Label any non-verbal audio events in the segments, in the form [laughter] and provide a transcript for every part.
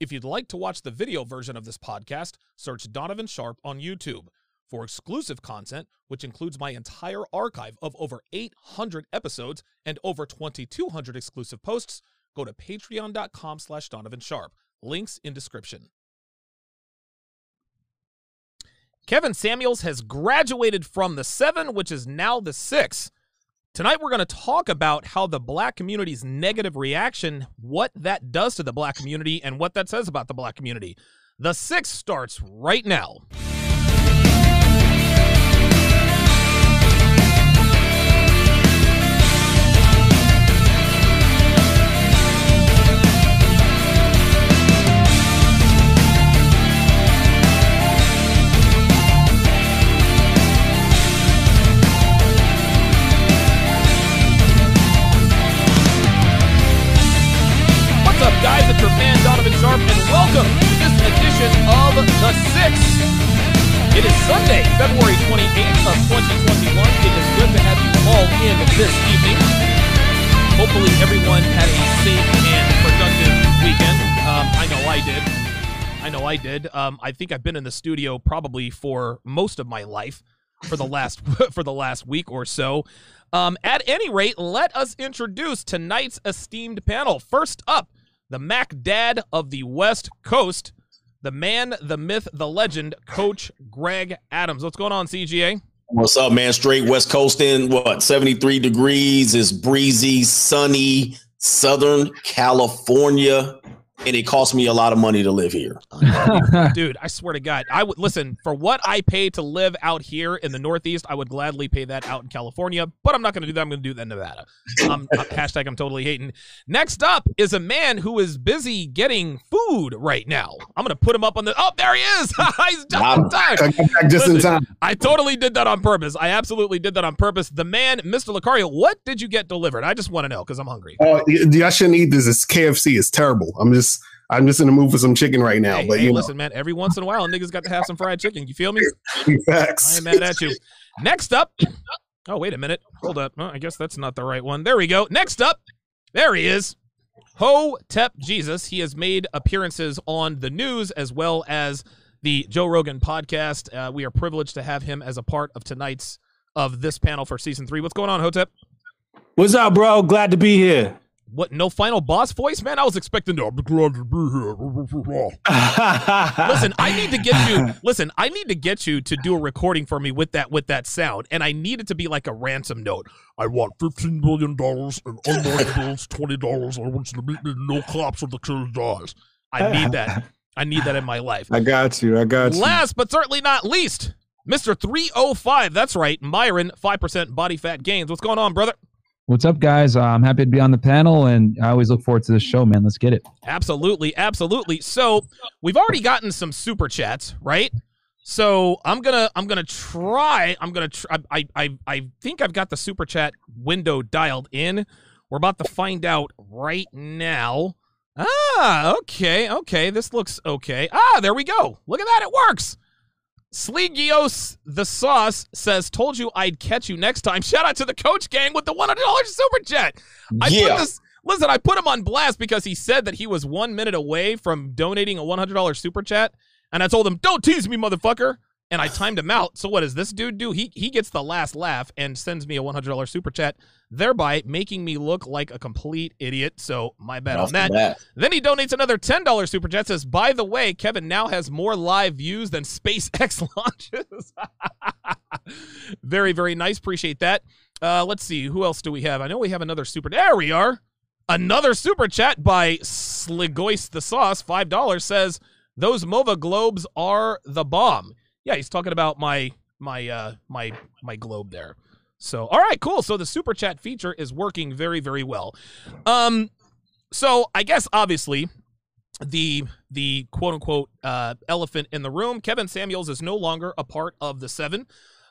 If you'd like to watch the video version of this podcast, search Donovan Sharpe on YouTube. For exclusive content, which includes my entire archive of over 800 episodes and over 2,200 exclusive posts, go to patreon.com slash Donovan Sharpe. Links in description. Kevin Samuels has graduated from the seven, which is now the six. Tonight, we're going to talk about how the black community's negative reaction, what that does to the black community, and what that says about the black community. The six starts right now. Your man Donovan Sharpe, and welcome to this edition of The Six. It is Sunday, February 28th of 2021. It is good to have you all in this evening. Hopefully, everyone had a safe and productive weekend. Um, I know I did. I know I did. Um, I think I've been in the studio probably for most of my life for the last [laughs] for the last week or so. Um, at any rate, let us introduce tonight's esteemed panel. First up, the Mac Dad of the West Coast, the man, the myth, the legend, Coach Greg Adams. What's going on, CGA? What's up, man? Straight West Coast in what 73 degrees. It's breezy, sunny, Southern California. And it cost me a lot of money to live here. [laughs] Dude, I swear to God, I would listen for what I pay to live out here in the Northeast. I would gladly pay that out in California, but I'm not going to do that. I'm going to do that in Nevada. Um, [laughs] hashtag I'm totally hating. Next up is a man who is busy getting food right now. I'm going to put him up on the. Oh, there he is. [laughs] He's just Wow. in time. I got back just in time. I totally did that on purpose. I absolutely did that on purpose. The man, Mr. Locario, what did you get delivered? I just want to know because I'm hungry. Oh, y- y'all shouldn't eat this. It's KFC. It's terrible. I'm just, I'm just in the mood for some chicken right now. hey, but hey, you listen, man. Every once in a while, niggas got to have some fried chicken. You feel me? know, [laughs] I facts. am mad at you. Next up. Oh, wait a minute. Hold up. Oh, I guess that's not the right one. There we go. Next up. There he is. Ho Tep Jesus. He has made appearances on the news as well as the Joe Rogan podcast. Uh, we are privileged to have him as a part of tonight's of this panel for season three. What's going on, Hotep? What's up, bro? Glad to be here. What? No final boss voice, man. I was expecting to. I'm glad to be here. Listen, I need to get you. [laughs] Listen, I need to get you to do a recording for me with that with that sound, and I need it to be like a ransom note. I want fifteen million dollars and unmarked [laughs] bills, twenty dollars. I want you to meet me. No cops on the kid's eyes. I need that. [laughs] I need that in my life. I got you. I got you. Last but certainly not least, Mister Three Hundred Five. That's right, Myron. Five percent body fat gains. What's going on, brother? What's up, guys? Uh, I'm happy to be on the panel, and I always look forward to this show, man. Let's get it. Absolutely, absolutely. So we've already gotten some super chats, right? So I'm gonna I'm gonna try. I'm gonna try. I I I think I've got the super chat window dialed in. We're about to find out right now. Ah, okay, okay. This looks okay. Ah, there we go. Look at that. It works. Sleegios the sauce says, "Told you I'd catch you next time." Shout out to the coach gang with the one hundred dollars super chat. I Yeah. put this. Listen, I put him on blast because he said that he was one minute away from donating a one hundred dollars super chat, and I told him, "Don't tease me, motherfucker." And I timed him out. So what does this dude do? He he gets the last laugh and sends me a one hundred dollars super chat, thereby making me look like a complete idiot. So my bad on that. bat. Then he donates another $10 super chat. Says, by the way, Kevin now has more live views than SpaceX [laughs] launches. [laughs] very, very nice. Appreciate that. Uh, let's see. Who else do we have? I know we have another super. There we are. Another super chat by Sligoist the Sauce, $5 says, those MOVA globes are the bomb. Yeah, he's talking about my my uh my my globe there. So, all right, cool. So the super chat feature is working very, very well. Um, so I guess obviously the the quote unquote uh, elephant in the room, Kevin Samuels is no longer a part of the seven.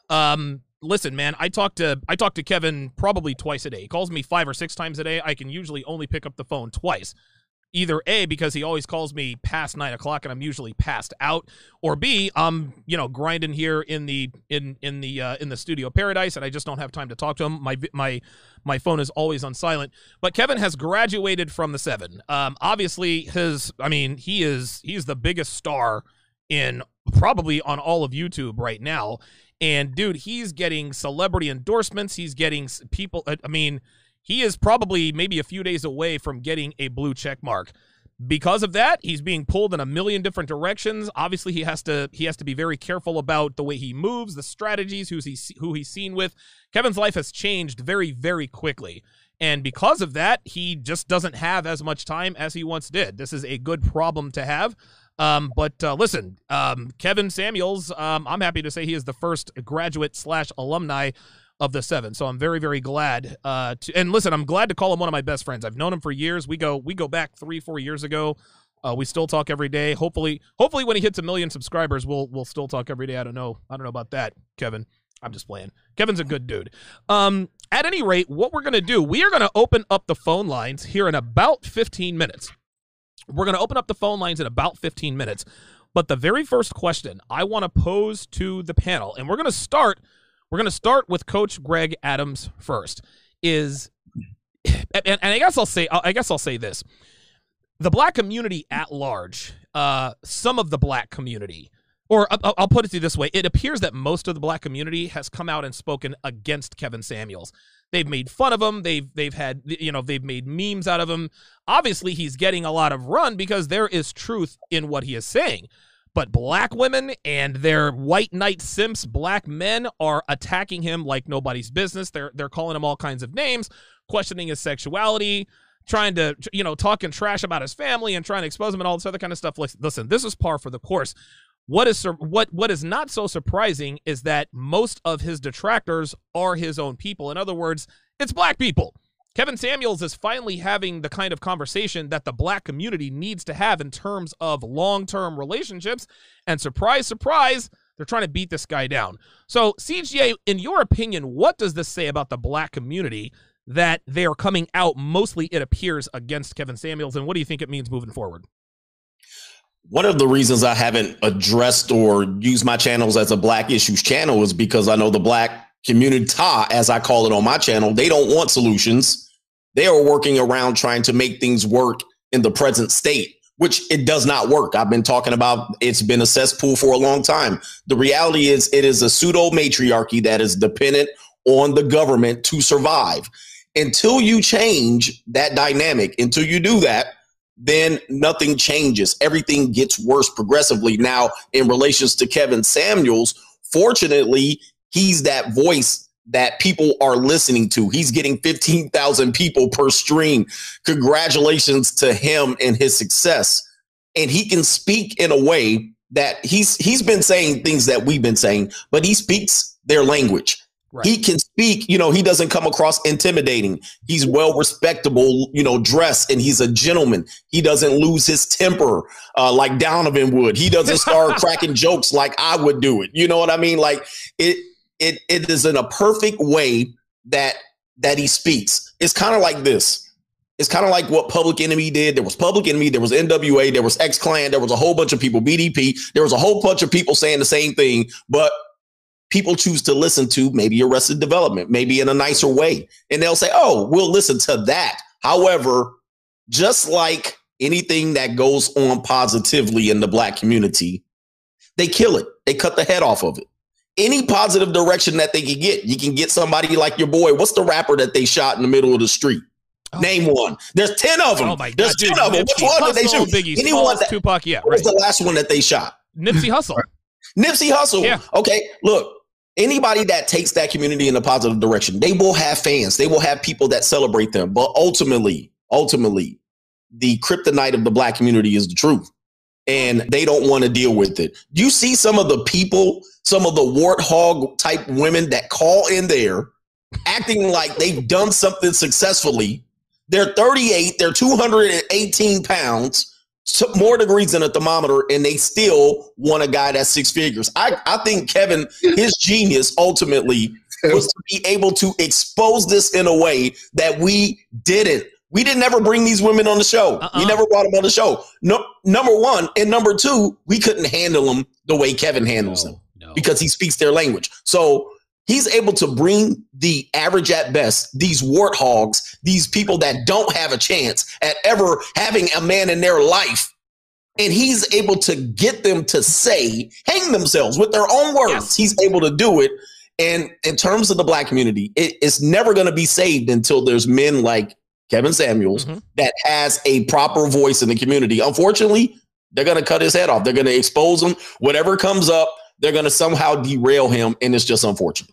Um, listen, man, I talk to I talk to Kevin probably twice a day. He calls me five or six times a day. I can usually only pick up the phone twice. Either A, because he always calls me past nine o'clock and I'm usually passed out, or B, I'm, you know, grinding here in the in in the uh, in the studio paradise and I just don't have time to talk to him. My my my phone is always on silent. But Kevin has graduated from the seven. Um, obviously his I mean, he is he's the biggest star in probably on all of YouTube right now. And dude, he's getting celebrity endorsements. He's getting people. I mean, he is probably maybe a few days away from getting a blue check mark. Because of that, he's being pulled in a million different directions. Obviously, he has to he has to be very careful about the way he moves, the strategies, who's he who he's seen with. Kevin's life has changed very very quickly. And because of that, he just doesn't have as much time as he once did. This is a good problem to have. Um, but uh, listen, um, Kevin Samuels, um, I'm happy to say he is the first graduate slash alumni of the seven. So I'm very, very glad. Uh, to, and listen, I'm glad to call him one of my best friends. I've known him for years. We go, we go back three, four years ago. Uh, we still talk every day. Hopefully, hopefully when he hits a million subscribers, we'll we'll still talk every day. I don't know. I don't know about that, Kevin. I'm just playing. Kevin's a good dude. Um, at any rate, what we're gonna do, we are gonna open up the phone lines here in about 15 minutes. We're to open up the phone lines in about 15 minutes. But the very first question I want to pose to the panel, and we're to start, we're going to start with Coach Greg Adams first. Is and, and I guess I'll say I guess I'll say this: the black community at large, uh, some of the black community, or I'll, put it to you this way: it appears that most of the black community has come out and spoken against Kevin Samuels. They've made fun of him. They've they've had you know they've made memes out of him. Obviously, he's getting a lot of run because there is truth in what he is saying. But black women and their white knight simps, black men are attacking him like nobody's business. They're they're calling him all kinds of names, questioning his sexuality, trying to you know talking trash about his family and trying to expose him and all this other kind of stuff. Listen, this is par for the course. What is what what is not so surprising is that most of his detractors are his own people. In other words, it's black people. Kevin Samuels is finally having the kind of conversation that the black community needs to have in terms of long-term relationships. And surprise, surprise, they're trying to beat this guy down. So, CGA, in your opinion, what does this say about the black community that they are coming out mostly, it appears, against Kevin Samuels? And what do you think it means moving forward? one of the reasons I haven't addressed or used my channels as a black issues channel is because I know the black community, as I call it on my channel, they don't want solutions. They are working around trying to make things work in the present state, which it does not work. I've been talking about it's been a cesspool for a long time. The reality is it is a pseudo matriarchy that is dependent on the government to survive. Until you change that dynamic, until you do that, then nothing changes. Everything gets worse progressively. Now, in relations to Kevin Samuels, fortunately, he's that voice that people are listening to. He's getting 15,000 people per stream. Congratulations to him and his success. And he can speak in a way that he's he's been saying things that we've been saying, but he speaks their language. Right. He can speak, you know, he doesn't come across intimidating. He's well respectable, you know, dressed and he's a gentleman. He doesn't lose his temper uh, like Donovan would. He doesn't start [laughs] cracking jokes like I would do it. You know what I mean? Like it it it is in a perfect way that that he speaks. It's kind of like this. It's kind of like what Public Enemy did. There was Public Enemy, there was NWA, there was X Clan, there was a whole bunch of people, BDP, there was a whole bunch of people saying the same thing, but people choose to listen to maybe arrested development, maybe in a nicer way. And they'll say, oh, we'll listen to that. However, just like anything that goes on positively in the black community, they kill it. They cut the head off of it. Any positive direction that they can get, you can get somebody like your boy. What's the rapper that they shot in the middle of the street? Oh. Name one. There's ten of them. Oh my God, There's dude, ten of them. Which one did they shoot? Biggie, Anyone that, Tupac. Yeah. What right. was the last one that they shot? Nipsey Hussle. Nipsey Hussle. Yeah. Okay. Look, anybody that takes that community in a positive direction, they will have fans. They will have people that celebrate them. But ultimately, ultimately, the kryptonite of the black community is the truth. And they don't want to deal with it. You see some of the people, some of the warthog type women that call in there acting like they've done something successfully? They're 38, they're 218 pounds more degrees than a thermometer, and they still want a guy that's six figures. I, I think Kevin, his genius ultimately was to be able to expose this in a way that we didn't We didn't ever bring these women on the show. Uh-uh. We never brought them on the show. No, number one and number two, we couldn't handle them the way Kevin handles them no. because he speaks their language. So he's able to bring the average at best, these warthogs, these people that don't have a chance at ever having a man in their life. And he's able to get them to say, hang themselves with their own words. Yes. He's able to do it. And in terms of the black community, it, it's never going to be saved until there's men like Kevin Samuels Mhm. that has a proper voice in the community. Unfortunately, they're going to cut his head off. They're going to expose him. Whatever comes up, they're going to somehow derail him, and it's just unfortunate.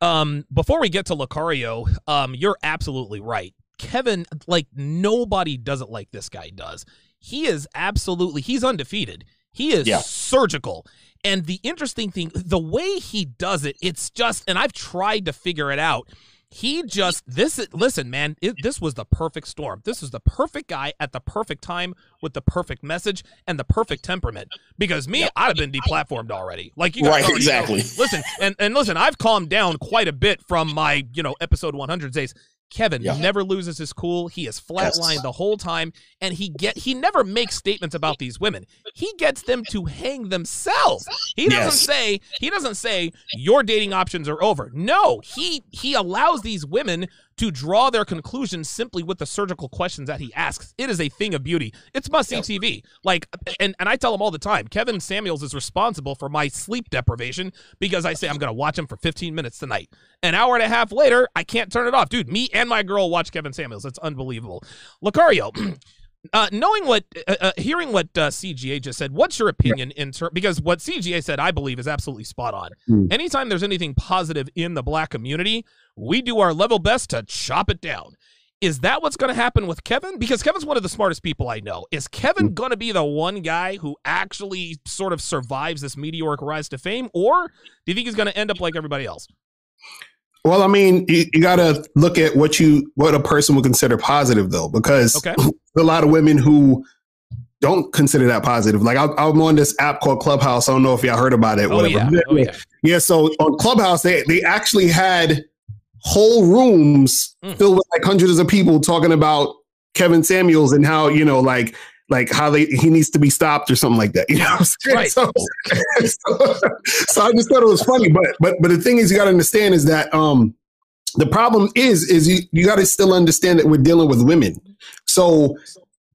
Um, before we get to Locario, um, you're absolutely right. Kevin, like nobody does it like this guy does. He is absolutely he's undefeated. He is Yeah. surgical. And the interesting thing, the way he does it, it's just, and I've tried to figure it out. He just this listen, man. It, this was the perfect storm. This was the perfect guy at the perfect time with the perfect message and the perfect temperament. Because me, I'd have been deplatformed already. Like you guys Right, already know. exactly. Listen, and and listen, I've calmed down quite a bit from my you know episode 100 days. Kevin Yeah. never loses his cool. He is flatlined Yes. the whole time, and he get he never makes statements about these women. He gets them to hang themselves. He doesn't Yes. say he doesn't say your dating options are over. No, he he allows these women to draw their conclusions simply with the surgical questions that he asks. It is a thing of beauty. It's must see Yep. TV. Like, and and I tell him all the time. Kevin Samuels is responsible for my sleep deprivation because I say I'm going to watch him for 15 minutes tonight. An hour and a half later, I can't turn it off, dude. Me and my girl watch Kevin Samuels. It's unbelievable. Locario. [clears throat] Uh, knowing what, uh, uh, hearing what uh, CGA just said, what's your opinion in terms? Because what CGA said, I believe, is absolutely spot on. Hmm. Anytime there's anything positive in the black community, we do our level best to chop it down. Is that what's going to happen with Kevin? Because Kevin's one of the smartest people I know. Is Kevin going to be the one guy who actually sort of survives this meteoric rise to fame, or do you think he's going to end up like everybody else? Well, I mean, you, you got to look at what you what a person would consider positive, though, because Okay. [laughs] a lot of women who don't consider that positive. Like I, I'm on this app called Clubhouse. I don't know if y'all heard about it. Oh whatever. yeah, oh yeah. Yeah, so on Clubhouse, they they actually had whole rooms Mm. filled with like hundreds of people talking about Kevin Samuels and how you know like like how they he needs to be stopped or something like that. You know, what I'm saying? Right. So, so, [laughs] so I just thought it was funny, but but but the thing is, you got to understand is that um the problem is is you you got to still understand that we're dealing with women, so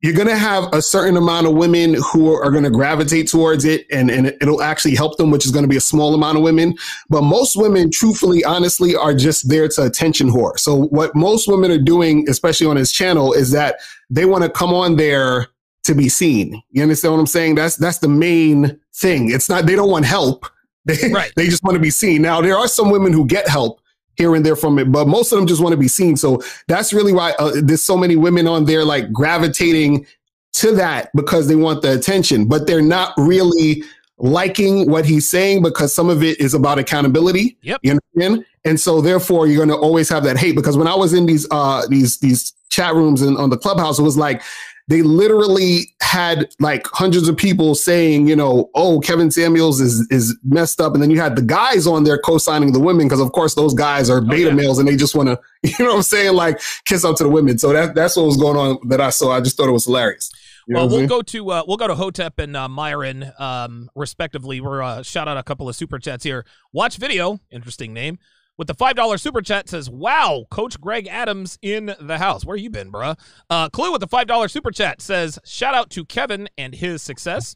you're going to have a certain amount of women who are going to gravitate towards it and, and it'll actually help them, which is going to be a small amount of women. But most women, truthfully, honestly, are just there to attention whore. So what most women are doing, especially on his channel, is that they want to come on there to be seen. You understand what I'm saying? That's that's the main thing. It's not they don't want help. [laughs] They, Right. they just want to be seen. Now there are some women who get help here and there from it, but most of them just want to be seen. So that's really why uh, there's so many women on there like gravitating to that because they want the attention, but they're not really liking what he's saying because some of it is about accountability. Yep. You understand? And so therefore you're gonna always have that hate because when I was in these uh these these chat rooms and on the clubhouse, it was like they literally had like hundreds of people saying, you know, oh, Kevin Samuels is is messed up. And then you had the guys on there co-signing the women, because of course those guys are beta yeah. males and they just want to, [laughs] you know what I'm saying, like kiss up to the women. So that that's what was going on that I saw. I just thought it was hilarious. You know well, we'll go to uh, we'll go to Hotep and uh, Myron, um, respectively. We're uh, shout out a couple of super chats here. Watch video, interesting name. With the five dollar super chat says, "Wow, Coach Greg Adams in the house. Where you been, bruh?" Uh, Clue with the five dollar super chat says, "Shout out to Kevin and his success."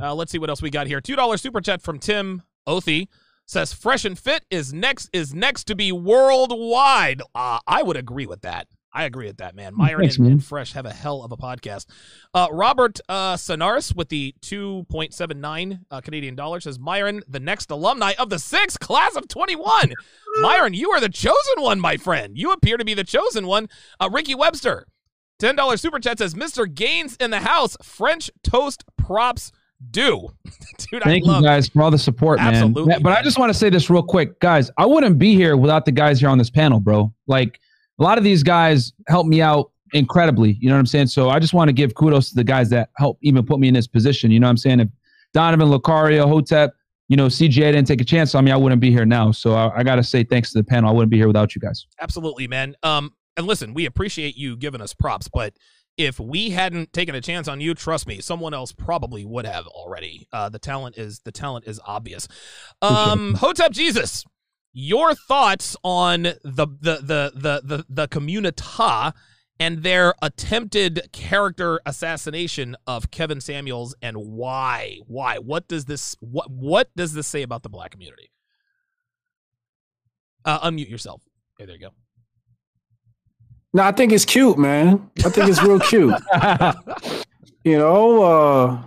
Uh, let's see what else we got here. Two dollar super chat from Tim Othie says, "Fresh and fit is next is next to be worldwide." Uh, I would agree with that. I agree with that, man. Myron Thanks, and, man. and Fresh have a hell of a podcast. Uh, Robert uh, Sonaris with the 2.79 uh, Canadian dollars says, Myron, the next alumni of the sixth class of 21. Myron, you are the chosen one, my friend. You appear to be the chosen one. Uh, Ricky Webster, $10 super chat says, Mr. Gaines in the house. French toast props do. [laughs] Dude, Thank I love you guys for all the support, man. Absolutely, Yeah, But I just want to say this real quick, guys. I wouldn't be here without the guys here on this panel, bro. Like a lot of these guys helped me out incredibly. You know what I'm saying? So I just want to give kudos to the guys that helped even put me in this position. You know what I'm saying? If Donovan, Locario, Hotep, you know, CGA didn't take a chance on me, I wouldn't be here now. So I, I got to say thanks to the panel. I wouldn't be here without you guys. Absolutely, man. Um, and listen, we appreciate you giving us props, but if we hadn't taken a chance on you, trust me, someone else probably would have already. Uh, the talent is the talent is obvious. Um, Hotep Jesus, your thoughts on the the the the the, the communita and their attempted character assassination of Kevin Samuels and why? Why? What does this what what does this say about the black community? Uh, unmute yourself. Hey, there you go. No, I think it's cute, man. I think it's real cute. [laughs] you know, uh,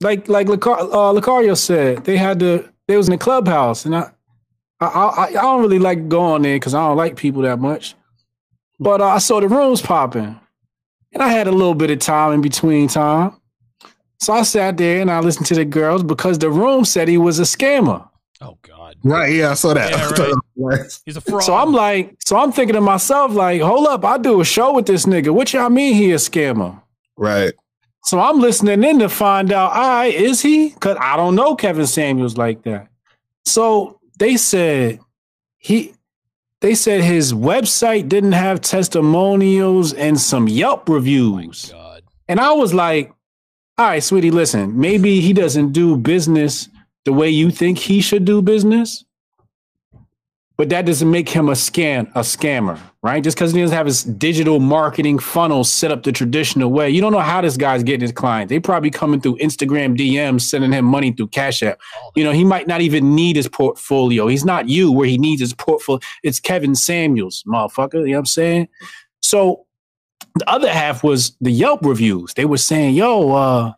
like like Lucar- uh, Locario said, they had to. They was in the clubhouse, and I, I, I, I don't really like going there because I don't like people that much. But uh, I saw the rooms popping, and I had a little bit of time in between time, so I sat there and I listened to the girls because the room said he was a scammer. Oh God. Right? Yeah, I saw that. Yeah, [laughs] right. He's a fraud. So I'm like, so I'm thinking to myself, like, hold up, I do a show with this nigga. What y'all mean he a scammer? right. So I'm listening in to find out, all right, is he? Because I don't know Kevin Samuels like that. So they said he they said his website didn't have testimonials and some Yelp oh reviews. God. And I was like, all right, sweetie, listen, maybe he doesn't do business the way you think he should do business. But that doesn't make him a scam, a scammer, right? Just because he doesn't have his digital marketing funnel set up the traditional way. You don't know how this guy's getting his clients. They probably coming through Instagram DMs, sending him money through Cash App. You know, he might not even need his portfolio. He's not you where he needs his portfolio. It's Kevin Samuels, motherfucker. You know what I'm saying? So the other half was the Yelp reviews. They were saying, yo, uh,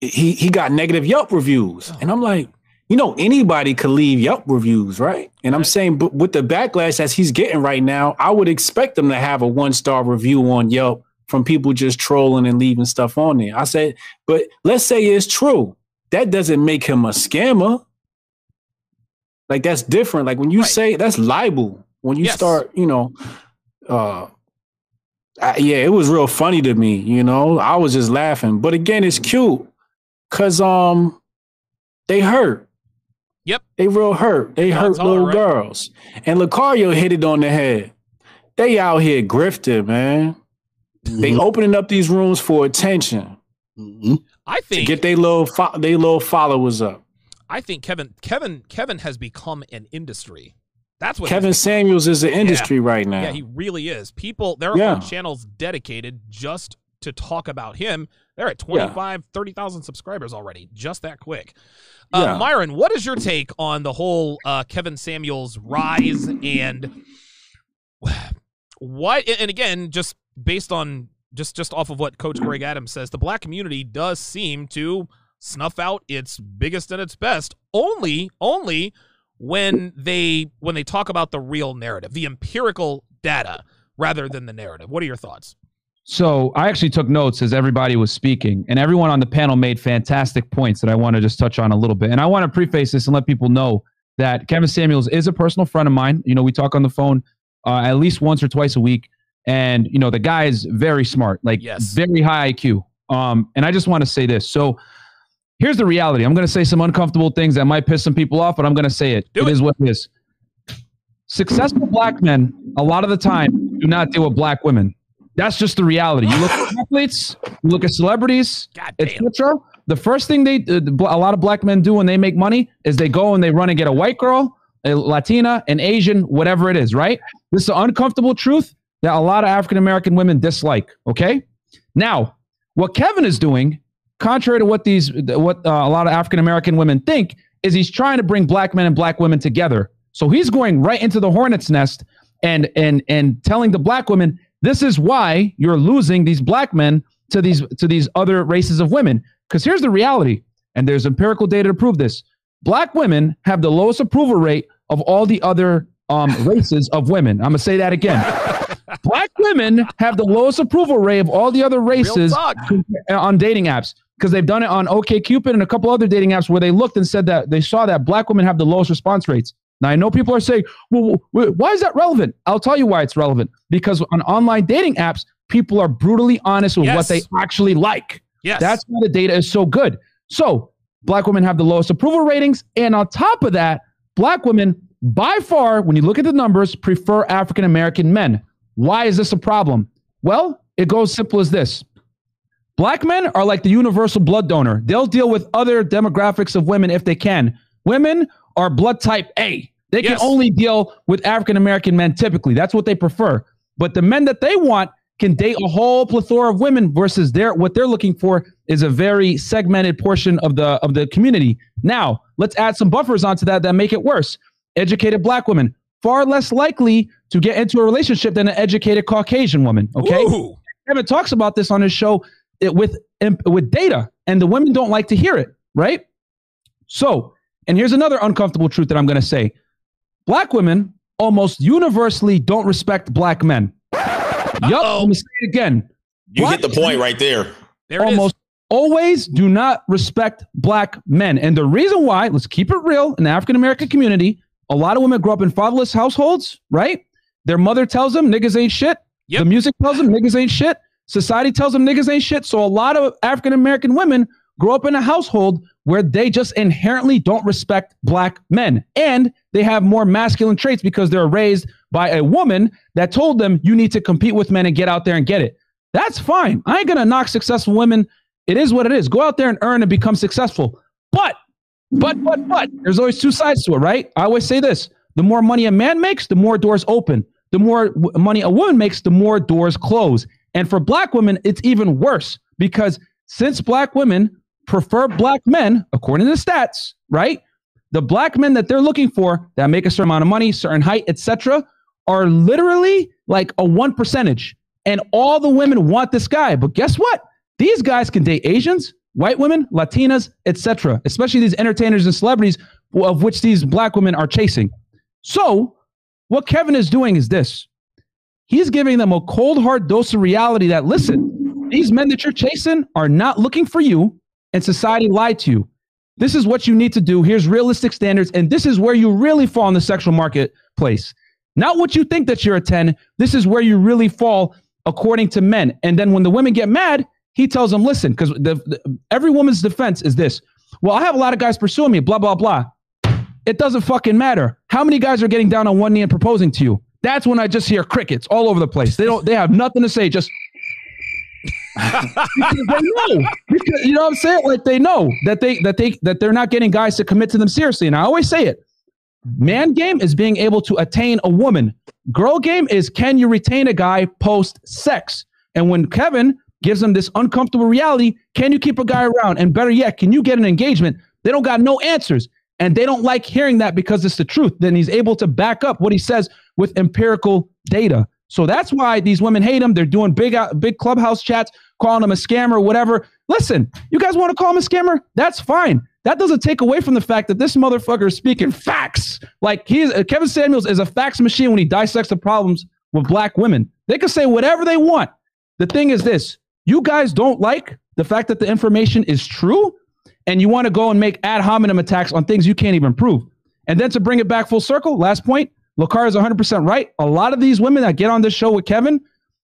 he he got negative Yelp reviews. And I'm like, you know, anybody could leave Yelp reviews, right? And I'm saying, but with the backlash as he's getting right now, I would expect him to have a one star review on Yelp from people just trolling and leaving stuff on there. I said, but let's say it's true. That doesn't make him a scammer. Like that's different. Like when you Right. say that's libel. When you Yes. start, you know, uh, I- yeah, it was real funny to me. You know, I was just laughing. But again, it's cute because um, they hurt. Yep. They real hurt. They Guns hurt little right? girls. And Locario hit it on the head. They out here grifting, man. They Mhm. opening up these rooms for attention Mhm. I to think get their little fo- they little followers up. I think Kevin Kevin Kevin has become an industry. That's what Kevin. Samuels is an industry right now. Yeah, he really is. People there are Yeah. channels dedicated just to talk about him. They're at 25, 30,000 subscribers already, just that quick. Uh, Yeah. Myron, what is your take on the whole uh, Kevin Samuels rise and [sighs] what? And again, just based on just just off of what Coach Greg Adams says, the black community does seem to snuff out its biggest and its best only only when they when they talk about the real narrative, the empirical data rather than the narrative. What are your thoughts? So I actually took notes as everybody was speaking, and everyone on the panel made fantastic points that I want to just touch on a little bit. And I want to preface this and let people know that Kevin Samuels is a personal friend of mine. You know, we talk on the phone uh, at least once or twice a week, and you know the guy is very smart, like Yes. very high IQ. Um, and I just want to say this. So here's the reality. I'm going to say some uncomfortable things that might piss some people off, but I'm going to say it. It it. is what it is. Successful black men, a lot of the time, do not deal with black women. That's just the reality. You look at [laughs] athletes, you look at celebrities, etc. The first thing they, uh, a lot of black men do when they make money is they go and they run and get a white girl, a Latina, an Asian, whatever it is. Right? This is an uncomfortable truth that a lot of African American women dislike. Okay. Now, what Kevin is doing, contrary to what these, what uh, a lot of African American women think, is he's trying to bring black men and black women together. So he's going right into the hornet's nest and and and telling the black women this is why you're losing these black men to these to these other races of women. Because here's the reality and there's empirical data to prove this. Black women have the lowest approval rate of all the other um, [laughs] races of women. I'm going to say that again. [laughs] Black women have the lowest approval rate of all the other races on dating apps because they've done it on OKCupid and a couple other dating apps where they looked and said that they saw that black women have the lowest response rates. Now I know people are saying, "Well, why is that relevant?" I'll tell you why it's relevant because on online dating apps, people are brutally honest with what they actually like. Yes. That's why the data is so good. So black women have the lowest approval ratings, and on top of that, black women by far, when you look at the numbers, prefer African American men. Why is this a problem? Well, it goes simple as this. Black men are like the universal blood donor. They'll deal with other demographics of women if they can. Women are blood type A. They can only deal with African American men typically. That's what they prefer. But the men that they want can date a whole plethora of women versus their what they're looking for is a very segmented portion of the of the community. Now, let's add some buffers onto that that make it worse. Educated black women far less likely to get into a relationship than an educated Caucasian woman. Okay. Ooh. Kevin talks about this on his show it, with with data, and the women don't like to hear it, right? So, and here's another uncomfortable truth that I'm going to say: black women almost universally don't respect black men. Yup, I'm going to say it again. You Black hit the point right there. There it is. almost always do not respect black men, and the reason why, let's keep it real, in the African American community, a lot of women grow up in fatherless households, right? Their mother tells them niggas ain't shit. Yep. The music tells them niggas ain't shit. Society tells them niggas ain't shit. So a lot of African American women grow up in a household where they just inherently don't respect black men. And they have more masculine traits because they're raised by a woman that told them you need to compete with men and get out there and get it. That's fine. I ain't gonna knock successful women. It is what it is. Go out there and earn and become successful. But, but, but, but, there's always two sides to it, right? I always say this the more money a man makes, the more doors open. The more w- money a woman makes, the more doors close. And for black women, it's even worse because since black women prefer black men, according to the stats, right? The black men that they're looking for that make a certain amount of money, certain height, etc., are literally like a one percentage. And all the women want this guy. But guess what? These guys can date Asians, white women, Latinas, etc., especially these entertainers and celebrities of which these black women are chasing. So, what Kevin is doing is this. He's giving them a cold hard dose of reality that listen, these men that you're chasing are not looking for you, and society lied to you. This is what you need to do. Here's realistic standards, and this is where you really fall in the sexual marketplace. Not what you think that you're a 10. This is where you really fall according to men. And then when the women get mad, he tells them, listen, because the, the, every woman's defense is this. Well, I have a lot of guys pursuing me, blah, blah, blah. It doesn't fucking matter. How many guys are getting down on one knee and proposing to you? That's when I just hear crickets all over the place. They don't, they have nothing to say. Just because they know. Because, you know what I'm saying? Like they know that they that they that they're not getting guys to commit to them seriously. And I always say it. Man game is being able to attain a woman. Girl game is can you retain a guy post sex? And when Kevin gives them this uncomfortable reality, can you keep a guy around? And better yet, can you get an engagement? They don't got no answers. And they don't like hearing that because it's the truth. Then he's able to back up what he says with empirical data. So that's why these women hate him. They're doing big big clubhouse chats, calling him a scammer, whatever. Listen, you guys want to call him a scammer? That's fine. That doesn't take away from the fact that this motherfucker is speaking facts. Like he is, uh, Kevin Samuels is a facts machine when he dissects the problems with black women. They can say whatever they want. The thing is this: you guys don't like the fact that the information is true, and you want to go and make ad hominem attacks on things you can't even prove. And then to bring it back full circle, last point, Lakar is 100% right. A lot of these women that get on this show with Kevin,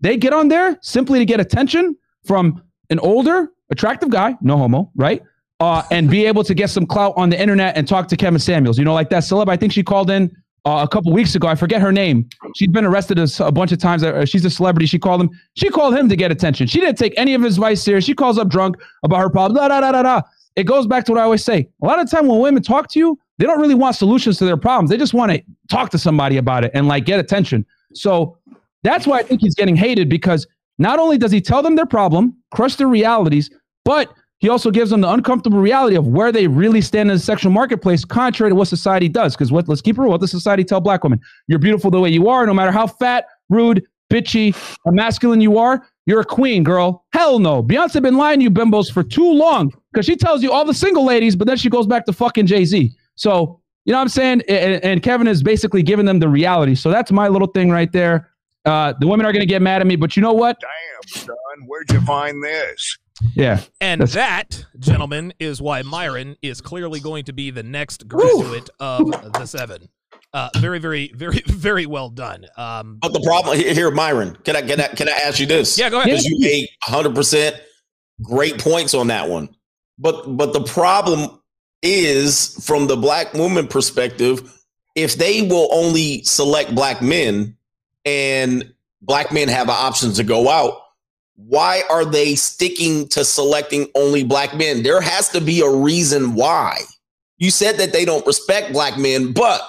they get on there simply to get attention from an older, attractive guy, no homo, right? Uh, and be able to get some clout on the internet and talk to Kevin Samuels. You know, like that celeb, I think she called in uh, a couple weeks ago. I forget her name. She's been arrested a bunch of times. Uh, She's a celebrity. She called him. She called him to get attention. She didn't take any of his advice serious. She calls up drunk about her problem. Da, da, da, da, da. It goes back to what I always say. A lot of time when women talk to you, they don't really want solutions to their problems. They just want to talk to somebody about it and like get attention. So that's why I think he's getting hated because not only does he tell them their problem, crush their realities, but he also gives them the uncomfortable reality of where they really stand in the sexual marketplace, contrary to what society does. Because what let's keep it real, what does society tell black women? You're beautiful the way you are, no matter how fat, rude, bitchy, masculine you are. You're a queen, girl. Hell no. Beyonce been lying to you bimbos for too long because she tells you all the single ladies, but then she goes back to fucking Jay Z. So you know what I'm saying? And, and Kevin is basically giving them the reality. So that's my little thing right there. Uh, the women are going to get mad at me, but you know what? Damn, son, where'd you find this? Yeah. And that, gentlemen, is why Myron is clearly going to be the next graduate of the seven. Uh, very, very, very, [laughs] very well done. Um, But the problem here, here, Myron, can I can I can I ask you this? yeah, go ahead. because you made 100 percent great points on that one. But but the problem is from the black woman perspective, if they will only select black men and black men have an option to go out, why are they sticking to selecting only black men? There has to be a reason why. You said that they don't respect black men, but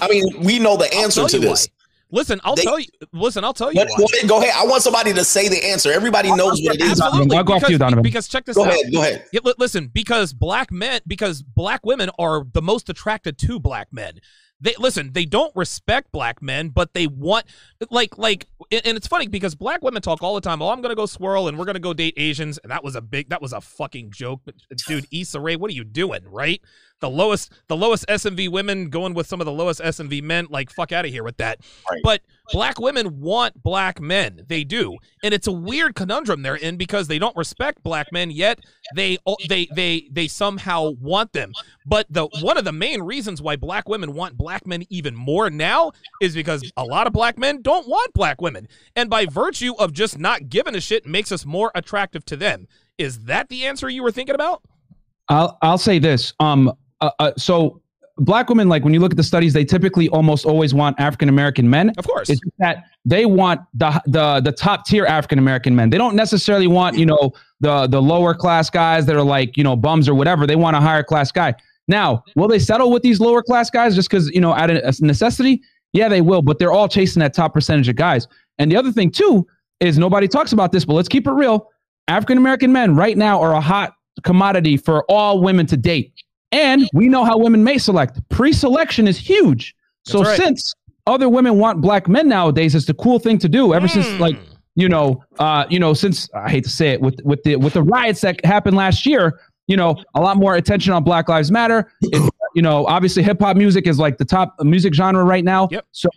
I mean, we know the answer to this. Why. Listen, I'll They- tell you. Listen, I'll tell you. But- go ahead, go ahead. I want somebody to say the answer. Everybody knows what it is. Absolutely. I'll go after because, you, Donovan. because check this Go out. ahead. Go ahead. Yeah, li- listen, because black men, because black women are the most attracted to black men. They listen. They don't respect black men, but they want like like. And it's funny because black women talk all the time. Oh, I'm gonna go swirl and we're gonna go date Asians, and that was a big. That was a fucking joke. But dude, Issa Rae, what are you doing? Right? The lowest, the lowest SMV women going with some of the lowest SMV men. Like fuck out of here with that. Right. But black women want black men. They do, and it's a weird conundrum they're in because they don't respect black men yet they oh, they they they somehow want them. But the one of the main reasons why black women want black men even more now is because a lot of black men don't want black women, and by virtue of just not giving a shit makes us more attractive to them. Is that the answer you were thinking about? I'll I'll say this. Um. Uh, uh, so black women, like when you look at the studies, they typically almost always want African American men. Of course. It's that they want the the the top tier African American men. They don't necessarily want you know the the lower class guys that are like you know bums or whatever. They want a higher class guy. Now, will they settle with these lower class guys just because you know out of a necessity? Yeah, they will. But they're all chasing that top percentage of guys. And the other thing too is nobody talks about this, but let's keep it real. African American men right now are a hot commodity for all women to date. And we know how women may select. Pre-selection is huge. So right. since other women want black men nowadays, it's the cool thing to do. Ever since Hmm. like you know, uh, you know, since I hate to say it, with with the with the riots that happened last year, you know, a lot more attention on Black Lives Matter. It- you know, obviously hip hop music is like the top music genre right now. Yep. So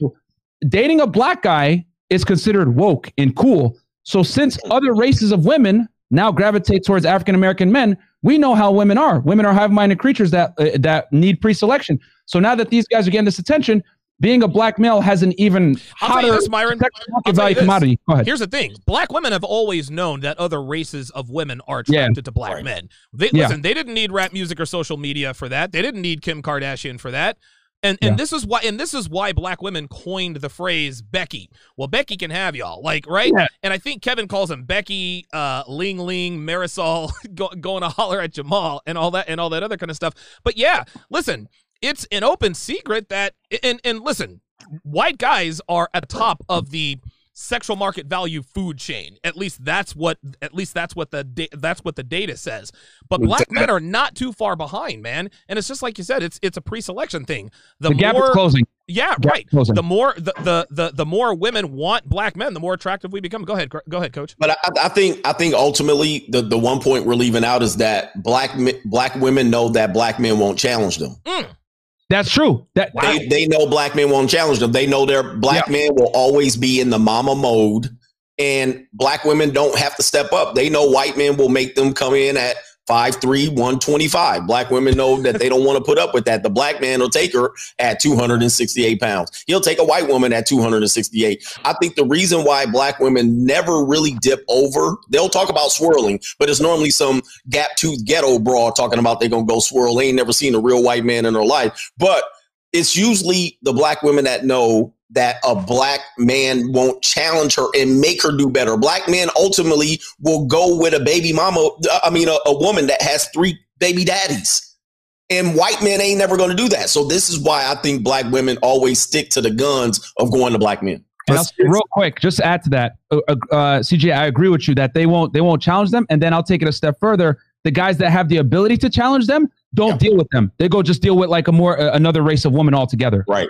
dating a black guy is considered woke and cool. So since other races of women now gravitate towards African American men, we know how women are. Women are hive-minded creatures that uh, that need pre-selection. So now that these guys are getting this attention, being a black male has an even I'll tell you hotter this, Myron. market I'll tell you value commodity. Go ahead. Here's the thing: black women have always known that other races of women are Yeah. attracted to black Right. men. They, Yeah. Listen, they didn't need rap music or social media for that. They didn't need Kim Kardashian for that. And and Yeah. this is why and this is why black women coined the phrase Becky. Well, Becky can have y'all, like right. Yeah. And I think Kevin calls them Becky, uh, Ling Ling, Marisol, [laughs] go, going to holler at Jamal, and all that and all that other kind of stuff. But yeah, listen, it's an open secret that and and listen, white guys are at the top of the sexual market value food chain. At least that's what at least that's what the da- that's what the data says. But black men are not too far behind, man. And it's just like you said, it's it's a pre-selection thing. The, the gap more is closing. yeah, Gap right. closing. The more the, the the the more women want black men, the more attractive we become. Go ahead, go ahead, coach. But I, I think I think ultimately the, the one point we're leaving out is that black black women know that black men won't challenge them. Mm. That's true. That They, they know black men won't challenge them. They know their black men will always be in the mama mode, and black women don't have to step up. They know white men will make them come in at 5'3, 125. Black women know that they don't want to put up with that. The black man will take her at 268 pounds. He'll take a white woman at 268. I think the reason why black women never really dip over, they'll talk about swirling, but it's normally some gap tooth ghetto broad talking about they're going to go swirl. They ain't never seen a real white man in their life. But it's usually the black women that know that a black man won't challenge her and make her do better. Black men ultimately will go with a baby mama, I mean, a, a woman that has three baby daddies. And white men ain't never going to do that. So this is why I think black women always stick to the guns of going to black men. And I'll real quick, just to add to that, uh, uh, CJ, I agree with you that they won't they won't challenge them. And then I'll take it a step further. The guys that have the ability to challenge them don't deal with them. They go just deal with like a more uh, another race of women altogether. Right.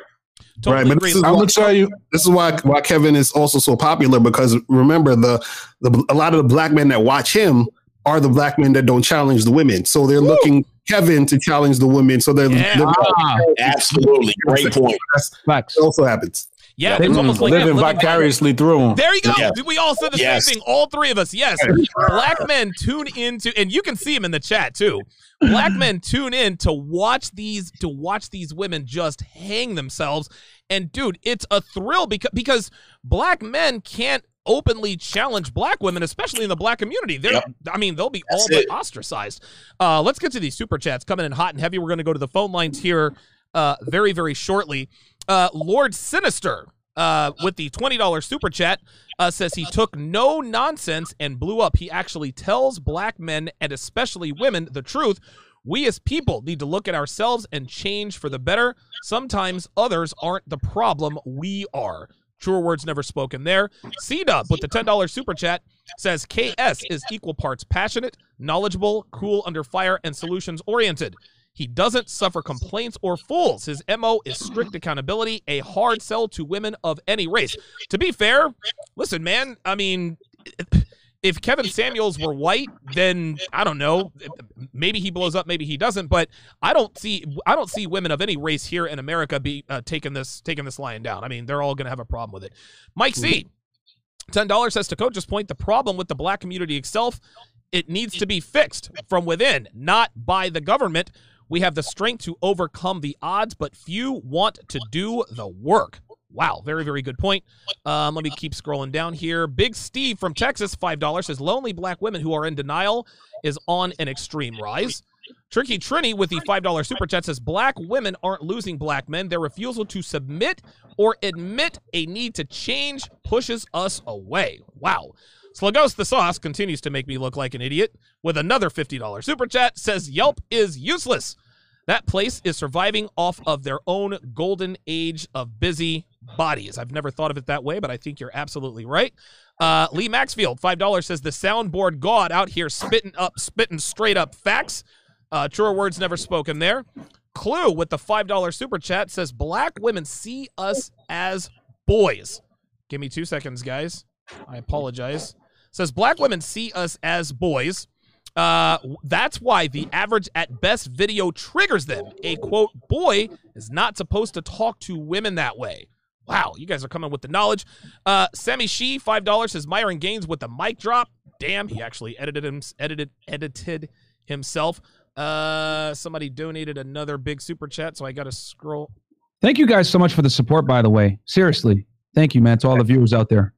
Totally right, but agree. this is, I'm gonna tell you. this is why why Kevin is also so popular because remember the the a lot of the black men that watch him are the black men that don't challenge the women, so they're looking Kevin to challenge the women. So they're, Yeah. they're Ah, Absolutely. Great point. that's facts. it also happens. Yeah, They it's almost like living yeah, living vicariously through them. There you go. Yes. We all said the Yes. same thing. All three of us. Yes. Black men tune into, and you can see them in the chat too. Black men tune in to watch these to watch these women just hang themselves. And dude, it's a thrill because because black men can't openly challenge black women, especially in the black community. They're, Yep. I mean, they'll be all That's but it. ostracized. Uh, let's get to these super chats coming in hot and heavy. We're going to go to the phone lines here. uh, very, very shortly. Uh, Lord Sinister uh, with the $20 super chat uh, says he took no nonsense and blew up. He actually tells black men and especially women the truth. We as people need to look at ourselves and change for the better. Sometimes others aren't the problem, we are. Truer words never spoken there. C Dub with the $10 super chat says KS is equal parts passionate, knowledgeable, cool under fire, and solutions oriented. He doesn't suffer complaints or fools. His MO is strict accountability, a hard sell to women of any race. To be fair, listen, man, I mean, if Kevin Samuels were white, then I don't know, maybe he blows up, maybe he doesn't, but I don't see I don't see women of any race here in America be uh, taking this taking this lion down. I mean, they're all going to have a problem with it. Mike C. $10 says to Coach's point, the problem with the black community itself, it needs to be fixed from within, not by the government. We have the strength to overcome the odds, but few want to do the work. Wow, very, very good point. Um, let me keep scrolling down here. Big Steve from Texas, $5 says lonely black women who are in denial is on an extreme rise. Tricky Trini with the $5 super chat says black women aren't losing black men. Their refusal to submit or admit a need to change pushes us away. Wow. Slugos the Sauce continues to make me look like an idiot with another $50 super chat says Yelp is useless. That place is surviving off of their own golden age of busy bodies. I've never thought of it that way, but I think you're absolutely right. Uh, Lee Maxfield, five dollars says the soundboard god out here spitting up, spitting straight up facts. Uh, truer words never spoken there. Clue with the five dollar super chat says black women see us as boys. Give me two seconds, guys. I apologize. Says black women see us as boys. Uh, that's why the average at best video triggers them. A quote, boy is not supposed to talk to women that way. Wow, you guys are coming with the knowledge. Uh, Sammy Shee, five dollars says Myron Gaines with the mic drop. Damn, he actually edited him, edited, edited himself. Uh, somebody donated another big super chat, so I got to scroll. Thank you guys so much for the support, by the way. Seriously, thank you, man, to all the viewers out there.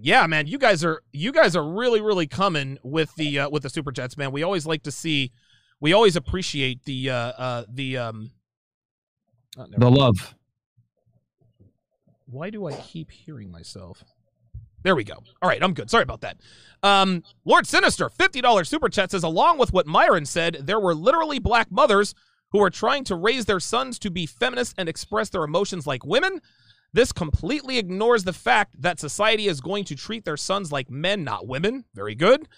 Yeah, man, you guys are you guys are really really coming with the uh, with the super chats, man. We always like to see, we always appreciate the uh, uh the um. oh, The mind. love. Why do I keep hearing myself? There we go. All right, I'm good. Sorry about that. Um, Lord Sinister, $50 super chat says, along with what Myron said, there were literally black mothers who were trying to raise their sons to be feminists and express their emotions like women. This completely ignores the fact that society is going to treat their sons like men, not women. Very good.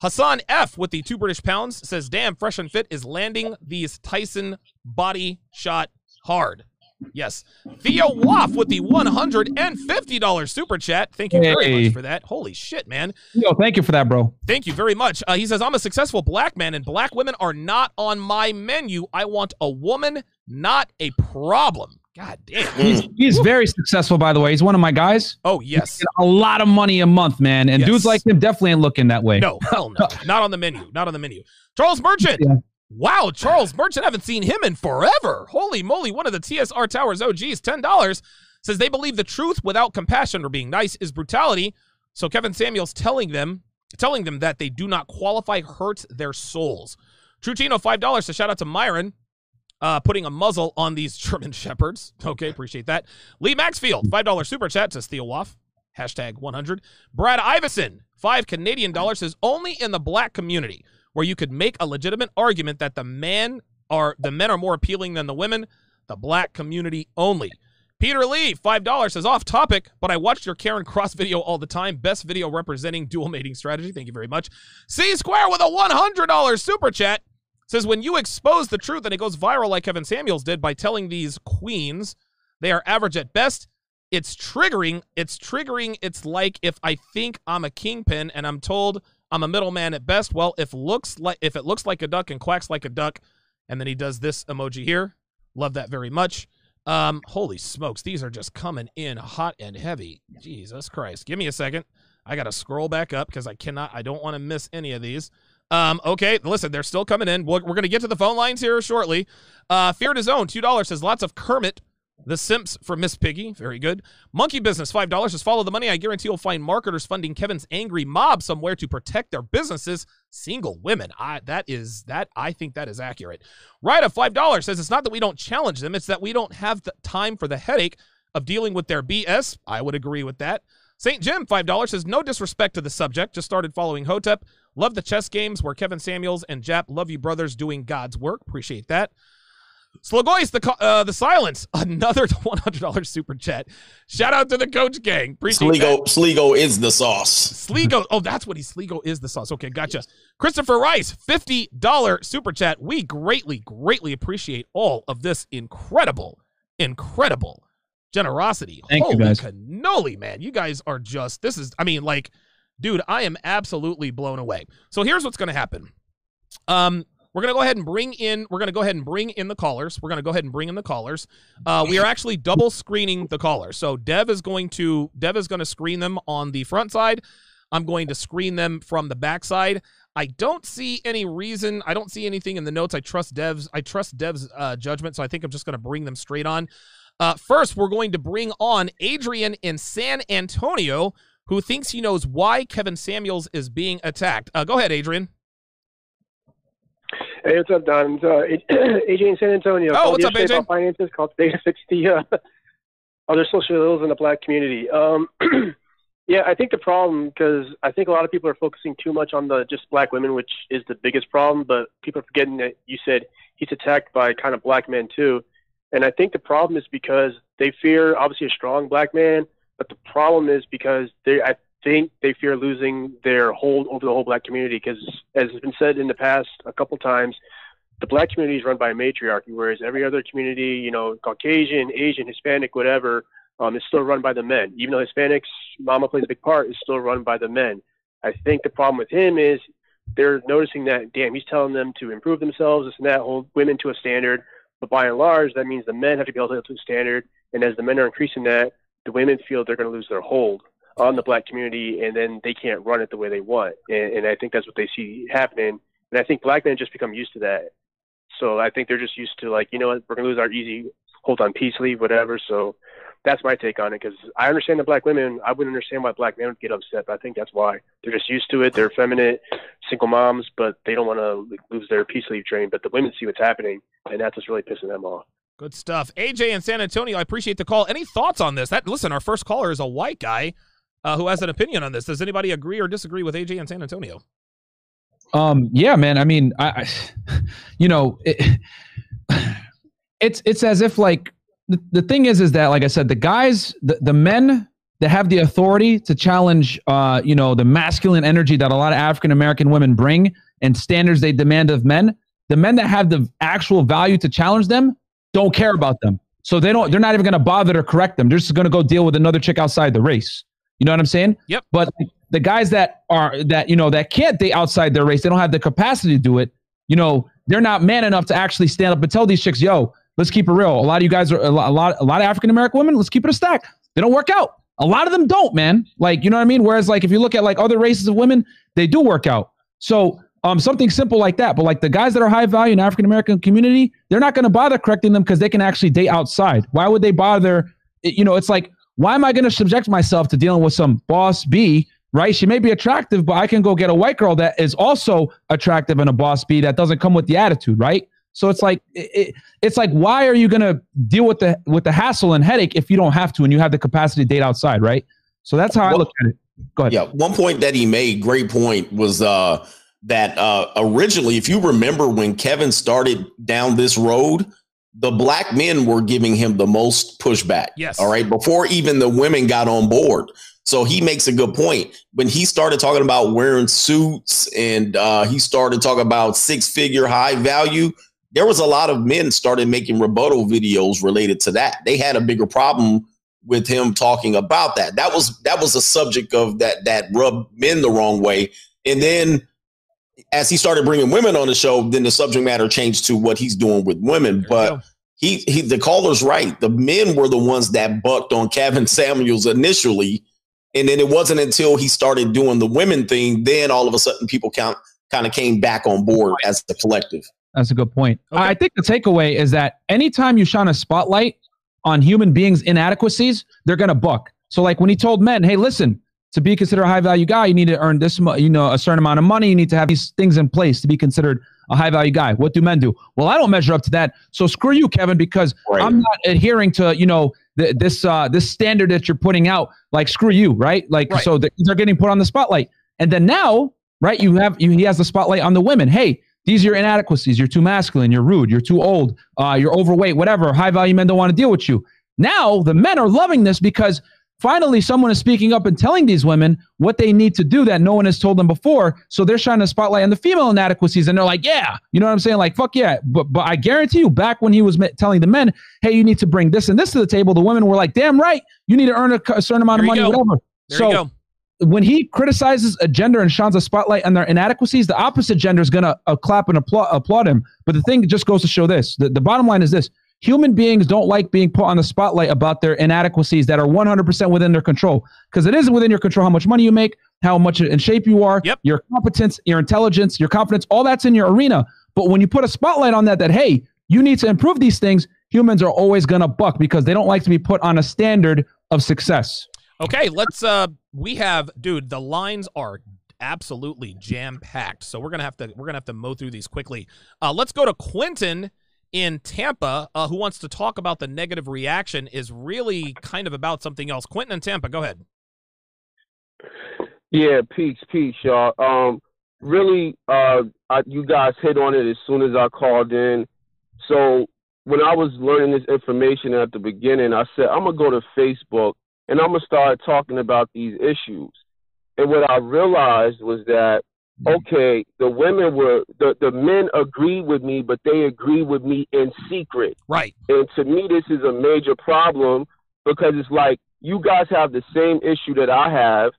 Hassan F with the two British pounds says, damn, Fresh and Fit is landing these Tyson body shot hard. Yes. Theo Waff with the $150 super chat. Thank you very Hey. much for that. Holy shit, man. Yo, thank you for that, bro. Thank you very much. Uh, he says, I'm a successful black man, and black women are not on my menu. I want a woman, not a problem. God damn. Mm. He's, he's very successful, by the way. He's one of my guys. Oh, yes. A lot of money a month, man. And Yes. dudes like him definitely ain't looking that way. No, hell no. [laughs] Not on the menu. Not on the menu. Charles Merchant. Yeah. Wow, Charles Merchant. Haven't seen him in forever. Holy moly. One of the TSR Towers OGs, $10, says they believe the truth without compassion or being nice is brutality. So Kevin Samuels telling them telling them that they do not qualify hurts their souls. Trutino, $5 to shout out to Myron. Uh, putting a muzzle on these [laughs] German shepherds. Okay, appreciate that. Lee Maxfield, $5 super chat says Theo Waff. Hashtag 100. Brad Iverson, five Canadian dollars, says only in the black community where you could make a legitimate argument that the men are the men are more appealing than the women, the black community only. Peter Lee, five dollars says off topic, but I watched your Karen Cross video all the time. Best video representing dual mating strategy. Thank you very much. C Square with a one hundred dollars super chat says when you expose the truth and it goes viral like Kevin Samuels did by telling these queens they are average at best, it's triggering. It's triggering. It's like if I think I'm a kingpin and I'm told I'm a middleman at best. Well, if looks like if it looks like a duck and quacks like a duck, and then he does this emoji here. Love that very much. Um, holy smokes, these are just coming in hot and heavy. Jesus Christ. Give me a second. I gotta scroll back up because I cannot I don't want to miss any of these. Um, okay, listen, they're still coming in. We're, we're gonna get to the phone lines here shortly. Uh Fear to Zone, two dollars says lots of Kermit The Simps for Miss Piggy. Very good. Monkey Business, $5. Just follow the money. I guarantee you'll find marketers funding Kevin's angry mob somewhere to protect their businesses. Single women. I, that is, that, I think that is accurate. Ryda, $5 says it's not that we don't challenge them, it's that we don't have the time for the headache of dealing with their BS. I would agree with that. St. Jim, $5 says no disrespect to the subject. Just started following Hotep. Love the chess games where Kevin Samuels and Jap love you brothers doing God's work. Appreciate that. Slogois, the uh, the silence, [laughs] another one hundred dollars super chat. Shout out to the coach gang. Appreciate Sligo, that. Sligo is the sauce. Sligo, oh, that's what he. Sligo is the sauce. Okay, gotcha. Christopher Rice, fifty dollar super chat. We greatly, greatly appreciate all of this incredible, incredible generosity. Thank you, Holy guys. cannoli, man! You guys are just. This is. I mean, like, dude, I am absolutely blown away. So here's what's going to happen. Um, we're gonna go ahead and bring in. We're gonna go ahead and bring in the callers. We're gonna go ahead and bring in the callers. Uh, we are actually double screening the callers. So Dev is going to Dev is going to screen them on the front side. I'm going to screen them from the back side. I don't see any reason. I don't see anything in the notes. I trust Dev's. I trust Dev's uh, judgment. So I think I'm just going to bring them straight on. Uh, first, we're going to bring on Adrian in San Antonio, who thinks he knows why Kevin Samuels is being attacked. Uh, go ahead, Adrian. Hey, what's up, Don? It's, uh, AJ [clears throat] in San Antonio. Oh, what's up, AJ? About finances, called today to fix the uh, [laughs] other social ills in the black community. Um, [clears throat] yeah, I think the problem because I think a lot of people are focusing too much on the just black women, which is the biggest problem. But people are forgetting that you said he's attacked by kind of black men too, and I think the problem is because they fear obviously a strong black man, but the problem is because they I think they fear losing their hold over the whole black community because, as has been said in the past a couple times, the black community is run by a matriarchy, whereas every other community, you know, Caucasian, Asian, Hispanic, whatever, um, is still run by the men. Even though Hispanics, mama plays a big part, is still run by the men. I think the problem with him is they're noticing that, damn, he's telling them to improve themselves, this and that, hold women to a standard. But by and large, that means the men have to be to to a standard. And as the men are increasing that, the women feel they're going to lose their hold on the black community, and then they can't run it the way they want. And, and I think that's what they see happening. And I think black men just become used to that. So I think they're just used to like, you know what, we're gonna lose our easy hold on peace leave, whatever. So that's my take on it. Because I understand the black women. I wouldn't understand why black men would get upset, but I think that's why they're just used to it. They're feminine, single moms, but they don't want to lose their peace leave train. But the women see what's happening, and that's what's really pissing them off. Good stuff. AJ in San Antonio, I appreciate the call. Any thoughts on this? That listen, our first caller is a white guy uh, who has an opinion on this. Does anybody agree or disagree with AJ in San Antonio? Um, yeah, man. I mean, I, I [laughs] you know, it, [sighs] it's it's as if like the, the thing is is that like I said, the guys, the, the men that have the authority to challenge, uh, you know, the masculine energy that a lot of African American women bring and standards they demand of men. The men that have the actual value to challenge them don't care about them. So they don't. They're not even going to bother to correct them. They're just going to go deal with another chick outside the race. You know what I'm saying? Yep. But the guys that are that you know that can't date outside their race, they don't have the capacity to do it. You know, they're not man enough to actually stand up and tell these chicks, "Yo, let's keep it real." A lot of you guys are a lot, a lot, a lot of African American women. Let's keep it a stack. They don't work out. A lot of them don't, man. Like you know what I mean. Whereas like if you look at like other races of women, they do work out. So um, something simple like that. But like the guys that are high value in African American community, they're not going to bother correcting them because they can actually date outside. Why would they bother? you know, it's like why am I going to subject myself to dealing with some boss B? Right? She may be attractive, but I can go get a white girl that is also attractive and a boss B that doesn't come with the attitude, right? So it's like it, it- it's like why are you going to deal with the with the hassle and headache if you don't have to and you have the capacity to date outside, right? So that's how I look at it. Go ahead. Yeah, one point that he made, great point, was uh, that uh, originally, if you remember when Kevin started down this road, the black men were giving him the most pushback. Yes. All right. Before even the women got on board. So he makes a good point. When he started talking about wearing suits and uh, he started talking about six figure high value, there was a lot of men started making rebuttal videos related to that. They had a bigger problem with him talking about that. That was that was a subject of that that rubbed men the wrong way. And then as he started bringing women on the show, then the subject matter changed to what he's doing with women. There But he he the caller's right. The men were the ones that bucked on Kevin [laughs] Samuels initially. And then it wasn't until he started doing the women thing, then all of a sudden people count kind of came back on board as the collective. That's a good point. Okay. I think the takeaway is that anytime you shine a spotlight on human beings' inadequacies, they're gonna buck. So like when he told men, hey, listen, to be considered a high value guy, you need to earn this, you know, a certain amount of money. You need to have these things in place to be considered a high value guy. What do men do? Well, I don't measure up to that. So screw you, Kevin, because Right. I'm not adhering to, you know, th- this uh, this standard that you're putting out. Like screw you, right? Like Right. so th- they're getting put on the spotlight. And then now, right? You have you, he has the spotlight on the women. Hey, these are your inadequacies. You're too masculine. You're rude. You're too old. Uh, you're overweight. Whatever. High value men don't want to deal with you. Now the men are loving this because finally someone is speaking up and telling these women what they need to do that no one has told them before. So they're shining a spotlight on the female inadequacies, and they're like, "Yeah, you know what I'm saying? Like, fuck yeah." But but I guarantee you, back when he was telling the men, "Hey, you need to bring this and this to the table," the women were like, "Damn right, you need to earn a certain amount There of money, go. whatever." There so when he criticizes a gender and shines a spotlight on their inadequacies, the opposite gender is going to uh, clap and applaud, applaud him. But the thing just goes to show this: the, the bottom line is this: human beings don't like being put on the spotlight about their inadequacies that are 100% within their control, because it isn't within your control how much money you make, how much in shape you are, Yep. your competence, your intelligence, your confidence, all that's in your arena. But when you put a spotlight on that, that hey, you need to improve these things. Humans are always going to buck because they don't like to be put on a standard of success. Okay, let's uh we have dude, the lines are absolutely jam-packed. So we're going to have to we're going to have to mow through these quickly. Uh let's go to Quentin in Tampa uh, who wants to talk about the negative reaction is really kind of about something else. Quentin in Tampa, go ahead. Yeah, peace, peace, y'all. Um, really, uh, I, you guys hit on it as soon as I called in. So when I was learning this information at the beginning, I said I'm gonna go to Facebook and I'm gonna start talking about these issues. And what I realized was that okay, the women were the the men agree with me, but they agree with me in secret. Right. And to me, this is a major problem because it's like you guys have the same issue that I have,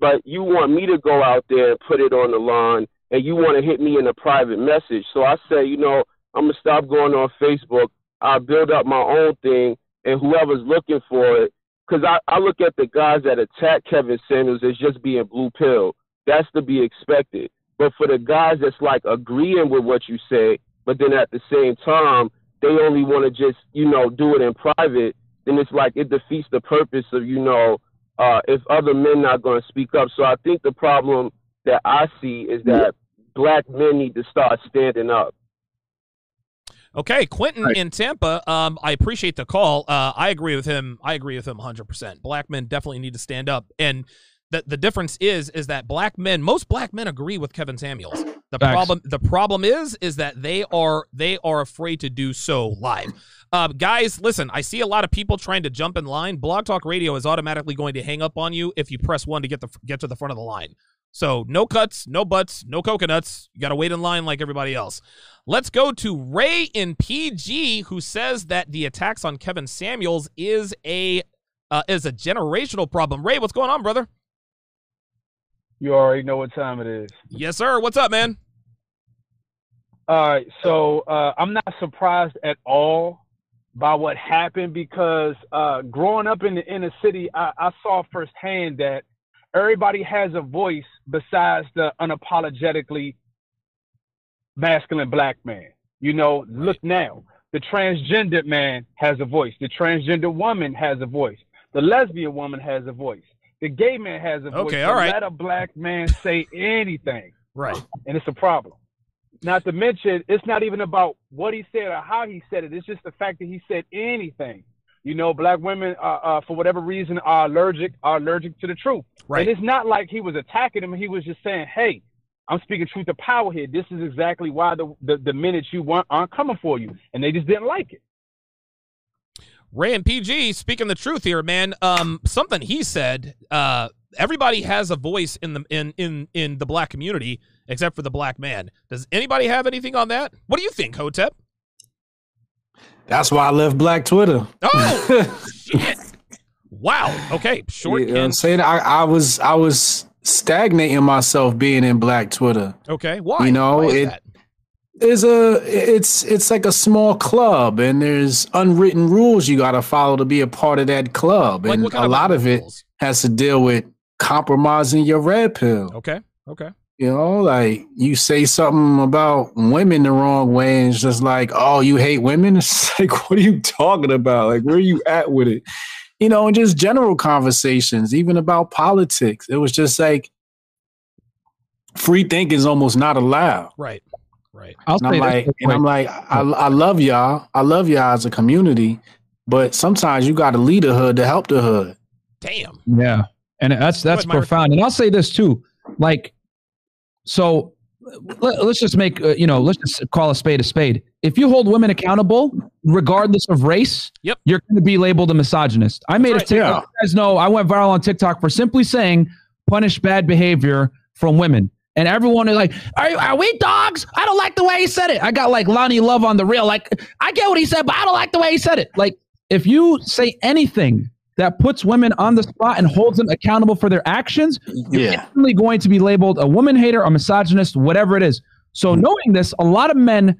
but you want me to go out there and put it on the lawn, and you want to hit me in a private message. So I say, you know, I'm gonna stop going on Facebook. I'll build up my own thing, and whoever's looking for it, because I, I look at the guys that attack Kevin Samuels as just being blue pill. That's to be expected. But for the guys that's like agreeing with what you say, but then at the same time they only want to just you know do it in private, then it's like it defeats the purpose of you know uh, if other men not going to speak up. So I think the problem that I see is that black men need to start standing up. Okay, Quentin Right. in Tampa. Um, I appreciate the call. Uh, I agree with him. I agree with him 100%. Black men definitely need to stand up. And the the difference is is that black men, most black men agree with Kevin Samuels. The Facts. problem the problem is is that they are they are afraid to do so live. Uh, guys, listen, I see a lot of people trying to jump in line. Blog Talk Radio is automatically going to hang up on you if you press one to get the get to the front of the line. So no cuts, no butts, no coconuts. You got to wait in line like everybody else. Let's go to Ray in PG, who says that the attacks on Kevin Samuels is a uh, is a generational problem. Ray, what's going on, brother? You already know what time it is. Yes, sir. What's up, man? All right, so uh, I'm not surprised at all by what happened because uh, growing up in the inner city, I, I saw firsthand that everybody has a voice besides the unapologetically masculine black man. You know, look now, the transgender man has a voice. The transgender woman has a voice. The lesbian woman has a voice. The gay man has a voice. Okay, all right. Let a black man say anything Right. and it's a problem. Not to mention, it's not even about what he said or how he said it. It's just the fact that he said anything. You know, black women, uh, uh, for whatever reason, are allergic are allergic to the truth. Right. And it's not like he was attacking him. He was just saying, "Hey, I'm speaking truth to power here. This is exactly why the the, the minutes you want aren't coming for you." And they just didn't like it. Ray and PG speaking the truth here, man. Um, something he said. Uh, everybody has a voice in the in in in the black community except for the black man. Does anybody have anything on that? What do you think, Hotep? That's why I left Black Twitter. Oh [laughs] shit! Wow. Okay. Short You know I'm and saying? I, I was I was stagnating myself being in Black Twitter. okay. Why? You know, it- that? There's a it's it's like a small club and there's unwritten rules you gotta follow to be a part of that club. Like and a lot of it rules? has to deal with compromising your red pill. Okay. Okay. You know, like you say something about women the wrong way, and it's just like, oh, you hate women. [laughs] It's like, what are you talking about? Like, where are you at with it? You know, and just general conversations, even about politics. It was just like free thinking is almost not allowed. Right. Right. I'll And I'm like, and I'm like, I, I love y'all. I love y'all as a community, but sometimes you got to lead the hood to help the hood. Damn. Yeah, and that's that's ahead, profound. And I'll say this too, like, so let, us just make uh, you know, let's just call a spade a spade. If you hold women accountable, regardless of race, Yep. you're going to be labeled a misogynist. I made right. a TikTok. You guys know I went viral on TikTok for simply saying punish bad behavior from women. And everyone is like, are, are we dogs? I don't like the way he said it. I got like Loni Love on the reel. Like, I get what he said, but I don't like the way he said it. Like, if you say anything that puts women on the spot and holds them accountable for their actions, you're Yeah. instantly going to be labeled a woman hater, a misogynist, whatever it is. So, knowing this, a lot of men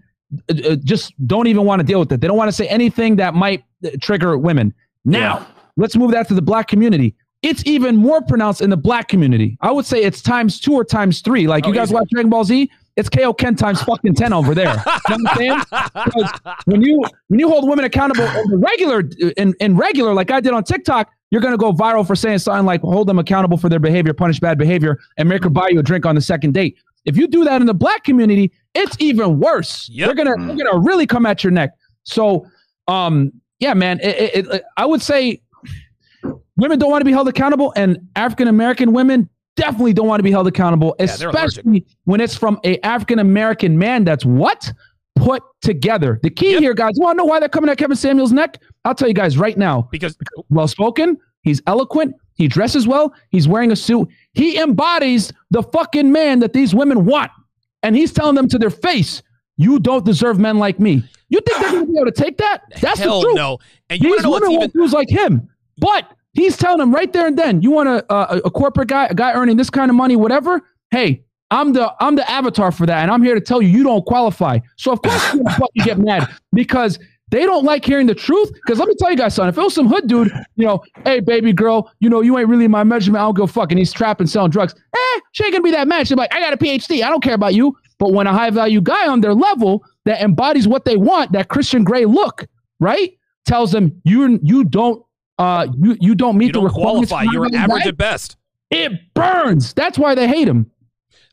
uh, uh, just don't even want to deal with it. They don't want to say anything that might uh, trigger women. Now, let's move that to the black community. It's even more pronounced in the black community. I would say it's times two or times three. Like Oh, you guys easy. watch Dragon Ball Z, it's Kaio-ken times fucking ten over there. You know what I'm saying? When you when you hold women accountable in regular in, in regular, like I did on TikTok, you're gonna go viral for saying something like hold them accountable for their behavior, punish bad behavior, and make her buy you a drink on the second date. If you do that in the black community, it's even worse. Yep. They're gonna they're gonna really come at your neck. So um yeah, man, it, it, it, I would say women don't want to be held accountable, and African American women definitely don't want to be held accountable, Yeah, especially when it's from a African American man that's what put together. The key Yep. here, guys, you want to know why they're coming at Kevin Samuel's neck? I'll tell you guys right now. Because Well spoken, he's eloquent, he dresses well, he's wearing a suit. He embodies the fucking man that these women want, and he's telling them to their face, "You don't deserve men like me." You think they're going to be able to take that? That's hell the truth. no. And you These to know what's women even want dudes like him, but he's telling them right there and then, you want a, a a corporate guy, a guy earning this kind of money, whatever. Hey, I'm the I'm the avatar for that, and I'm here to tell you you don't qualify. So of course fucking get mad [laughs] because they don't like hearing the truth. Because let me tell you guys something. If it was some hood dude, you know, hey baby girl, you know you ain't really my measurement. I don't go fucking. He's trapping, selling drugs. Eh, she ain't gonna be that mad. She's like, I got a PhD. I don't care about you. But when a high value guy on their level that embodies what they want, that Christian Grey look, right, tells them you you don't uh you you don't meet you the don't requirements. qualify. You're average at best. It burns. That's why they hate him.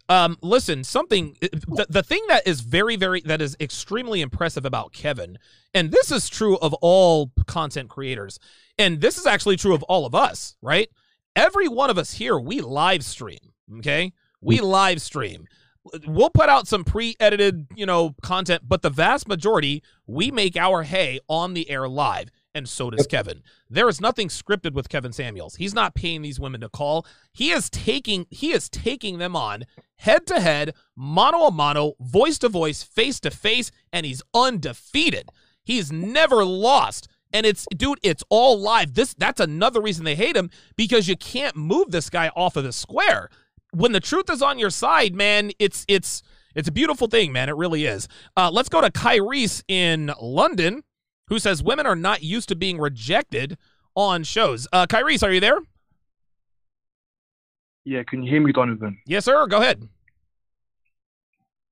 Um, listen, something the, the thing that is very, very that is extremely impressive about Kevin, and this is true of all content creators, and this is actually true of all of us, right? Every one of us here, we live stream, okay? We live stream. We'll put out some pre-edited, you know, content, but the vast majority, we make our hay on the air live, and so does Kevin. There is nothing scripted with Kevin Samuels. He's not paying these women to call. He is taking he is taking them on head to head, mano a mano, voice to voice, face to face, and he's undefeated. He's never lost. And it's dude, it's all live. This that's another reason they hate him because you can't move this guy off of the square. When the truth is on your side, man, it's it's it's a beautiful thing, man. It really is. Uh, let's go to Kyrese in London, who says women are not used to being rejected on shows. Uh, are you there? Yeah, can you hear me, Donovan? Yes, sir. Go ahead.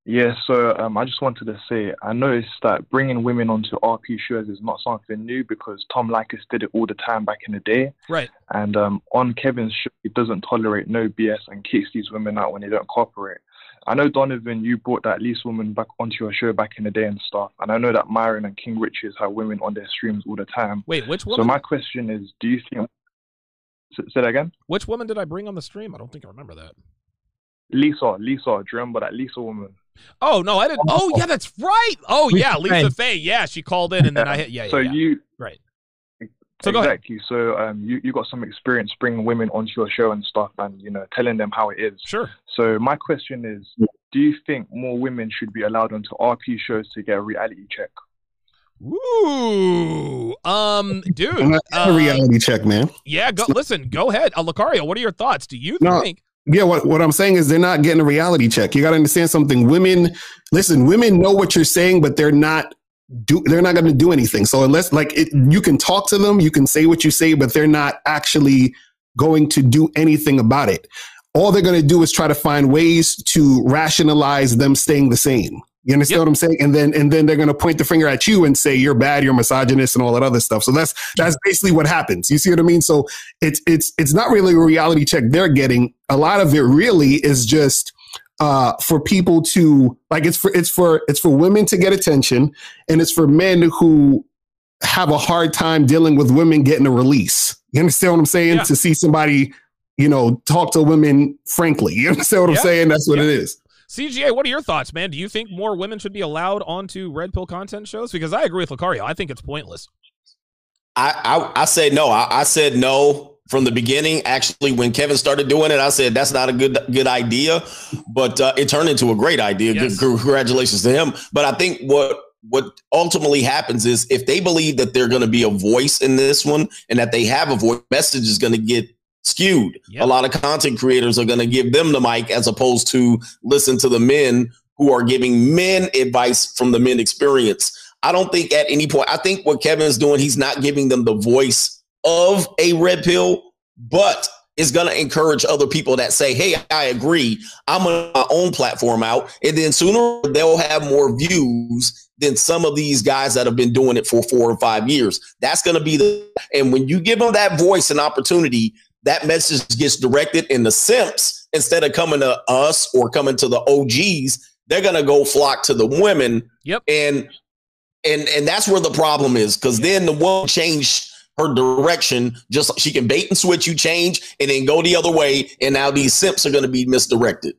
Yeah, so um, I just wanted to say I noticed that bringing women onto RP shows is not something new because Tom Leykis did it all the time back in the day. Right. And um, on Kevin's show, he doesn't tolerate no BS and kicks these women out when they don't cooperate. I know, Donovan, you brought that Lisa woman back onto your show back in the day and stuff. And I know that Myron and King Richards have women on their streams all the time. Wait, which woman? So my question is, do you think... S- Say that again? which woman did I bring on the stream? I don't think I remember that. Lisa, Lisa, do you remember that Lisa woman? Oh no, I didn't. Oh yeah, that's right. Oh yeah, Lisa Faye. Faye. Yeah, she called in and then I hit. Yeah, yeah. so yeah. you right. So go ahead. exactly. So um, you you got some experience bringing women onto your show and stuff, and you know telling them how it is. Sure. So my question is, do you think more women should be allowed onto RP shows to get a reality check? Ooh, um, dude. I'm a uh, reality check, man. Yeah, go listen. Go ahead, uh, Locario. What are your thoughts? Do you No. think? Yeah, what, what I'm saying is they're not getting a reality check. You got to understand something. Women, listen, women know what you're saying, but they're not do they're not going to do anything. So unless like it, you can talk to them, you can say what you say, but they're not actually going to do anything about it. all they're going to do is try to find ways to rationalize them staying the same. You understand Yep. what I'm saying? And then and then they're going to point the finger at you and say you're bad, you're misogynist, and all that other stuff. So that's that's basically what happens. You see what I mean? So it's it's it's not really a reality check they're getting. A lot of it really is just uh, for people to like it's for it's for it's for women to get attention, and it's for men who have a hard time dealing with women getting a release. You understand what I'm saying? Yeah. To see somebody, you know, talk to women frankly. [laughs] You understand what Yeah. I'm saying? That's what Yeah. it is. CGA, what are your thoughts, man? Do you think more women should be allowed onto red pill content shows? Because I agree with Locario. I think it's pointless. I, I I said no. I, I said no from the beginning. Actually, when Kevin started doing it, I said that's not a good good idea. But uh, it turned into a great idea. Yes. Good, congratulations to him. But I think what what ultimately happens is if they believe that they're going to be a voice in this one and that they have a voice, message is going to get skewed. Yep. A lot of content creators are going to give them the mic as opposed to listen to the men who are giving men advice from the men experience. I don't think at any point, I think what Kevin is doing, he's not giving them the voice of a red pill, but is going to encourage other people that say, Hey, I agree. I'm on my own platform out. And then sooner they'll have more views than some of these guys that have been doing it for four or five years. That's going to be the, and when you give them that voice and opportunity, that message gets directed in the simps instead of coming to us or coming to the OGs. They're going to go flock to the women Yep. and and and that's where the problem is because then the woman change her direction just she can bait and switch you change and then go the other way and now these simps are going to be misdirected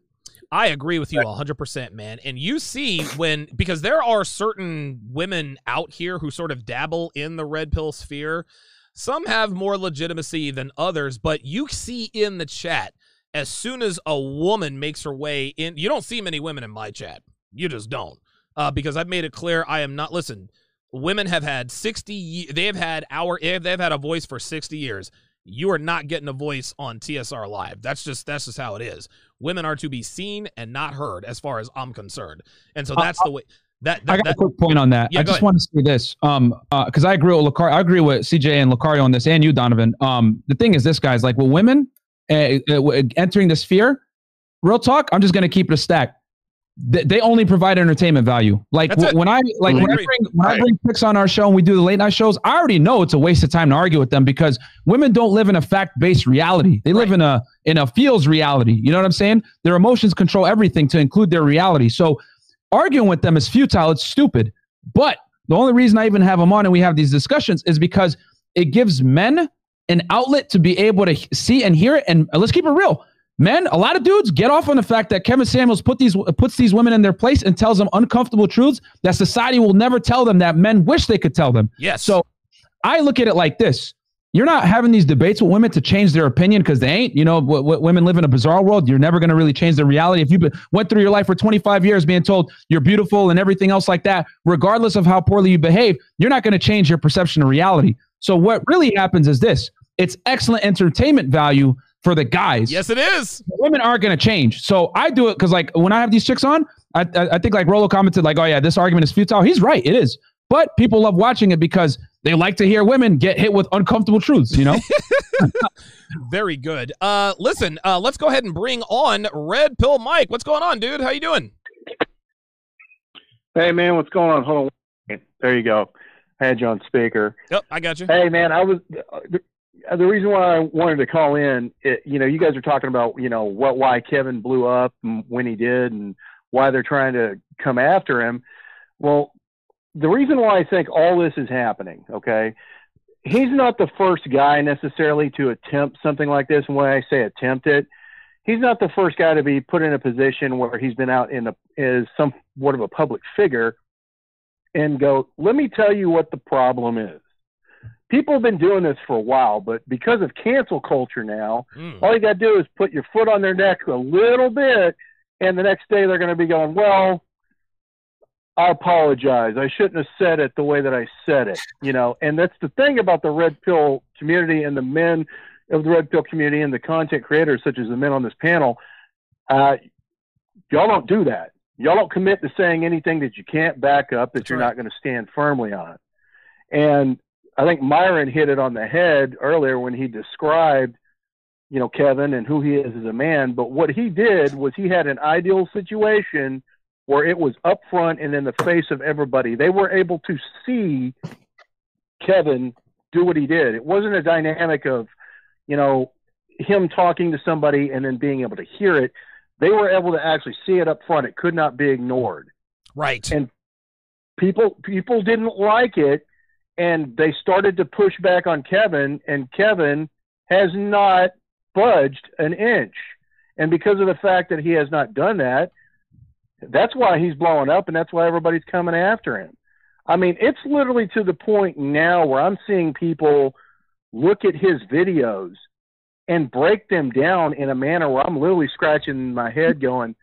I agree with you 100%, man. And you see when, because there are certain women out here who sort of dabble in the red pill sphere. Some have more legitimacy than others, but you see in the chat, as soon as a woman makes her way in, you don't see many women in my chat. You just don't. Uh, because I've made it clear I am not, listen, women have had 60, ye- they have had our, they've had a voice for 60 years. You are not getting a voice on TSR Live. That's just, that's just how it is women are to be seen and not heard as far as I'm concerned. And so Uh, that's the way that, I that, got a quick point on that. Yeah, I just ahead. want to say this, um, because I agree with Locario. I agree with CJ and Locario on this, and you, Donovan. Um, the thing is, this guys like with women uh, uh, entering the sphere. Real talk. I'm just gonna keep it a stack. They, they only provide entertainment value. Like w- when I like when I bring when I bring picks on our show and we do the late night shows, I already know it's a waste of time to argue with them because women don't live in a fact based reality. They live Right. in a in a feels reality. You know what I'm saying? Their emotions control everything to include their reality. So arguing with them is futile. It's stupid. But the only reason I even have them on and we have these discussions is because it gives men an outlet to be able to see and hear it. And let's keep it real. Men, a lot of dudes get off on the fact that Kevin Samuels put these puts these women in their place and tells them uncomfortable truths that society will never tell them that men wish they could tell them. yes. So I look at it like this. You're not having these debates with women to change their opinion because they ain't. You know, w- w- women live in a bizarre world. You're never going to really change their reality. If you went through your life for 25 years being told you're beautiful and everything else like that, regardless of how poorly you behave, you're not going to change your perception of reality. So what really happens is this: it's excellent entertainment value for the guys yes, it is. women aren't going to change. So I do it because, like, when I have these chicks on, I, I, I think like Rolo commented, like, "Oh yeah, this argument is futile." He's right, it is. But people love watching it because they like to hear women get hit with uncomfortable truths. You know, [laughs] [laughs] Very good. Uh, listen, uh, let's go ahead and bring on Red Pill Mike. What's going on, dude? How you doing? Hey man, what's going on? Hold on. There you go. I had you on speaker. Yep, I got you. Hey man, I was the, the reason why I wanted to call in. It, you know, you guys are talking about you know what why Kevin blew up and when he did, and why they're trying to come after him. Well, the reason why I think all this is happening, okay, he's not the first guy necessarily to attempt something like this. And when I say attempt it, he's not the first guy to be put in a position where he's been out in a is somewhat of a public figure and go, let me tell you what the problem is. People have been doing this for a while, but because of cancel culture now, Mm. all you got to do is put your foot on their neck a little bit, and the next day they're going to be going, well, I apologize. I shouldn't have said it the way that I said it, you know. And that's the thing about the red pill community and the men of the red pill community and the content creators, such as the men on this panel. Uh, y'all don't do that. Y'all don't commit to saying anything that you can't back up, that That's you're right. not going to stand firmly on. And I think Myron hit it on the head earlier when he described you know, Kevin and who he is as a man. But what he did was he had an ideal situation where it was up front and in the face of everybody. They were able to see Kevin do what he did. It wasn't a dynamic of, you know, him talking to somebody and then being able to hear it. They were able to actually see it up front. It could not be ignored. Right. And people people didn't like it and they started to push back on Kevin and Kevin has not budged an inch. And because of the fact that he has not done that, that's why he's blowing up and that's why everybody's coming after him. I mean, it's literally to the point now where I'm seeing people look at his videos and break them down in a manner where I'm literally scratching my head going,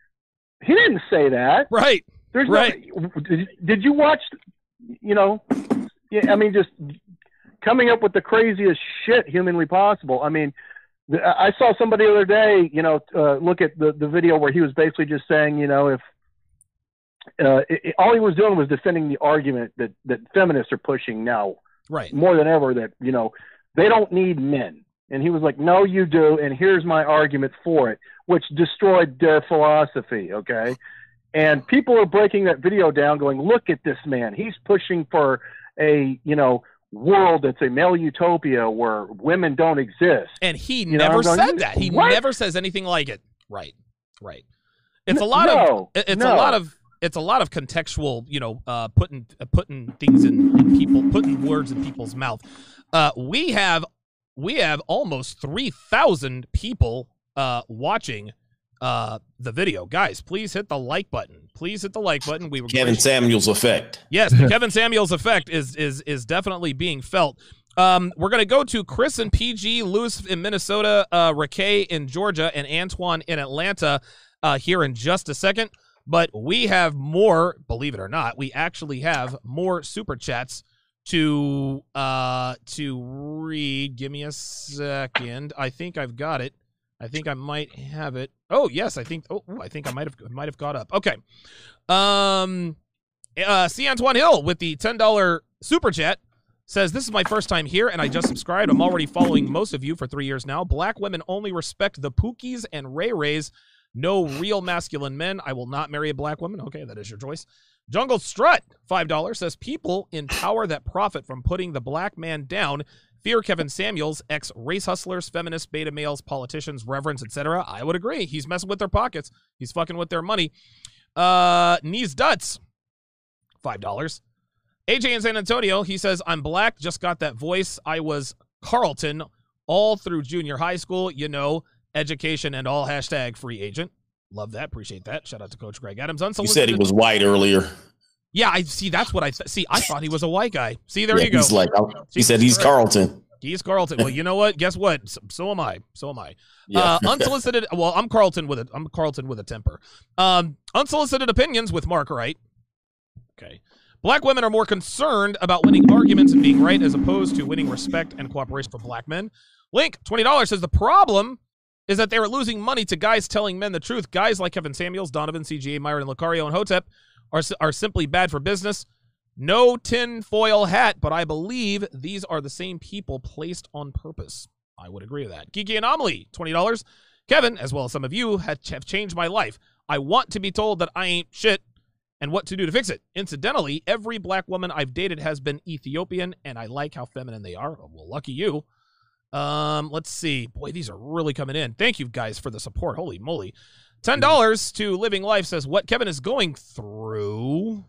he didn't say that. Right. There's right. no, did, did you watch, you know, yeah, I mean, just coming up with the craziest shit humanly possible. I mean, the- I saw somebody the other day, you know, uh, look at the, the video where he was basically just saying, you know, if uh, it, it- all he was doing was defending the argument that, that feminists are pushing now Right. more than ever that, you know, they don't need men. And he was like, no, you do. And here's my argument for it, which destroyed their philosophy. Okay. And people are breaking that video down going, look at this man. He's pushing for a, you know, world that's a male utopia where women don't exist. And he You never I'm going, said that. He "What?" never says anything like it. Right. Right. It's a lot no, of it's no. a lot of it's a lot of contextual, you know, uh, putting uh, putting things in, in people, putting words in people's mouth. Uh, we have we have almost three thousand people uh, watching uh, the video. Guys, please hit the like button. Please hit the like button. We were Kevin Samuels effect. Yes, the [laughs] Kevin Samuels effect is is is definitely being felt. Um, we're gonna go to Chris and PG, Lewis in Minnesota, uh, in Georgia, and Antoine in Atlanta uh, here in just a second. But we have more, believe it or not, we actually have more super chats to uh to read. Give me a second. I think I've got it. I think I might have it. Oh yes, I think. Oh, I think I might have might have caught up. Okay. Um, uh, C. Antoine Hill with the ten dollar super chat says, "This is my first time here, and I just subscribed. I'm already following most of you for three years now. Black women only respect the Pookies and Ray Rays. No real masculine men. I will not marry a black woman. Okay, that is your choice." Jungle Strut, $5, says people in power that profit from putting the black man down fear Kevin Samuels, ex race hustlers, feminists, beta males, politicians, reverends, etc. I would agree. He's messing with their pockets. He's fucking with their money. Uh, Knees Duts, $5. AJ in San Antonio, he says, I'm black, just got that voice. I was Carlton all through junior high school, you know, education and all hashtag free agent. Love that. Appreciate that. Shout out to Coach Greg Adams. Unsolicited. You said he was white earlier. Yeah, I see. That's what I th- see. I thought he was a white guy. See, there Yeah, you go. He's like, he Jesus said he's Carlton. He's Carlton. Well, you know what? Guess what? So, so am I. So am I. [laughs] Yeah. Uh, unsolicited. Well, I'm Carlton with a. I'm Carlton with a temper. Um, unsolicited opinions with Mark Wright. Okay. Black women are more concerned about winning arguments and being right as opposed to winning respect and cooperation from black men. Link, $20 says the problem is that they are losing money to guys telling men the truth. Guys like Kevin Samuels, Donovan, CGA, Myron, Locario, and Hotep are, are simply bad for business. No tinfoil hat, but I believe these are the same people placed on purpose. I would agree with that. Geeky Anomaly, $20. Kevin, as well as some of you, have changed my life. I want to be told that I ain't shit and what to do to fix it. Incidentally, every black woman I've dated has been Ethiopian, and I like how feminine they are. Well, lucky you. Um, let's see. Boy, these are really coming in. Thank you guys for the support. Holy moly. Ten dollars to Living Life says what Kevin is going through.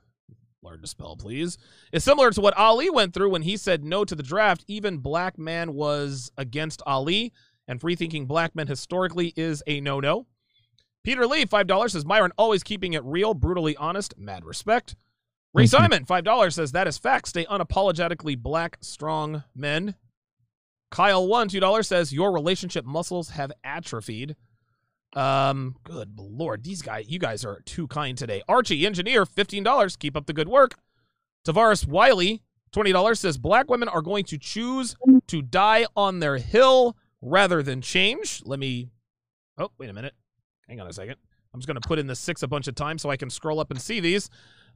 Learn to spell, please. Is similar to what Ali went through when he said no to the draft. Even black man was against Ali, and free thinking black men historically is a no no. Peter Lee, $5 says Myron always keeping it real, brutally honest, mad respect. Ray Simon, $5 says that is fact. Stay unapologetically black, strong men. Kyle one, $2 says your relationship muscles have atrophied. Um, good lord, these guys, you guys are too kind today. Archie, engineer, $15. Keep up the good work. Tavares Wiley, $20 says black women are going to choose to die on their hill rather than change. Let me Oh, wait a minute. Hang on a second. I'm just going to put in the six a bunch of times so I can scroll up and see these.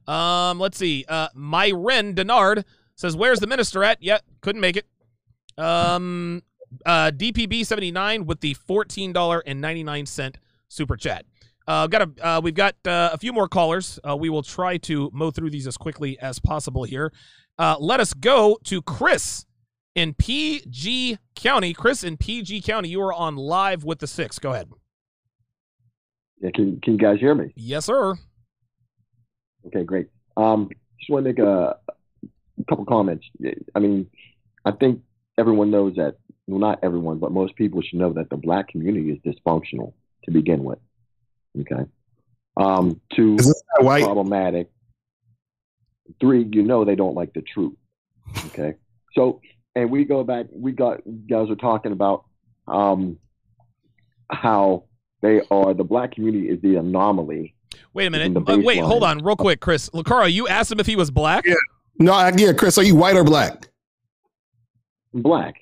Um, let's see. Uh, Myren Denard says, "Where's the minister at?" Yeah, couldn't make it. Um, Uh, DPB79 with the $14.99 super chat. Uh, got a, uh, we've got uh, a few more callers. Uh, we will try to mow through these as quickly as possible here. Uh, let us go to Chris in PG County. Chris in PG County, you are on live with the six. Go ahead. Yeah, can can you guys hear me? Yes, sir. Okay, great. Um, just want to make a, a couple comments. I mean, I think everyone knows that. Well, not everyone, but most people should know that the black community is dysfunctional to begin with. Okay. Um, two, Isn't white? problematic. Three, you know they don't like the truth. Okay. So, and we go back. We got you guys are talking about um, how they are the black community is the anomaly. Wait a minute. Uh, wait, hold on, real quick, Chris. Locario, you asked him if he was black. Yeah. No, I- yeah, Chris, are you white or black? Black.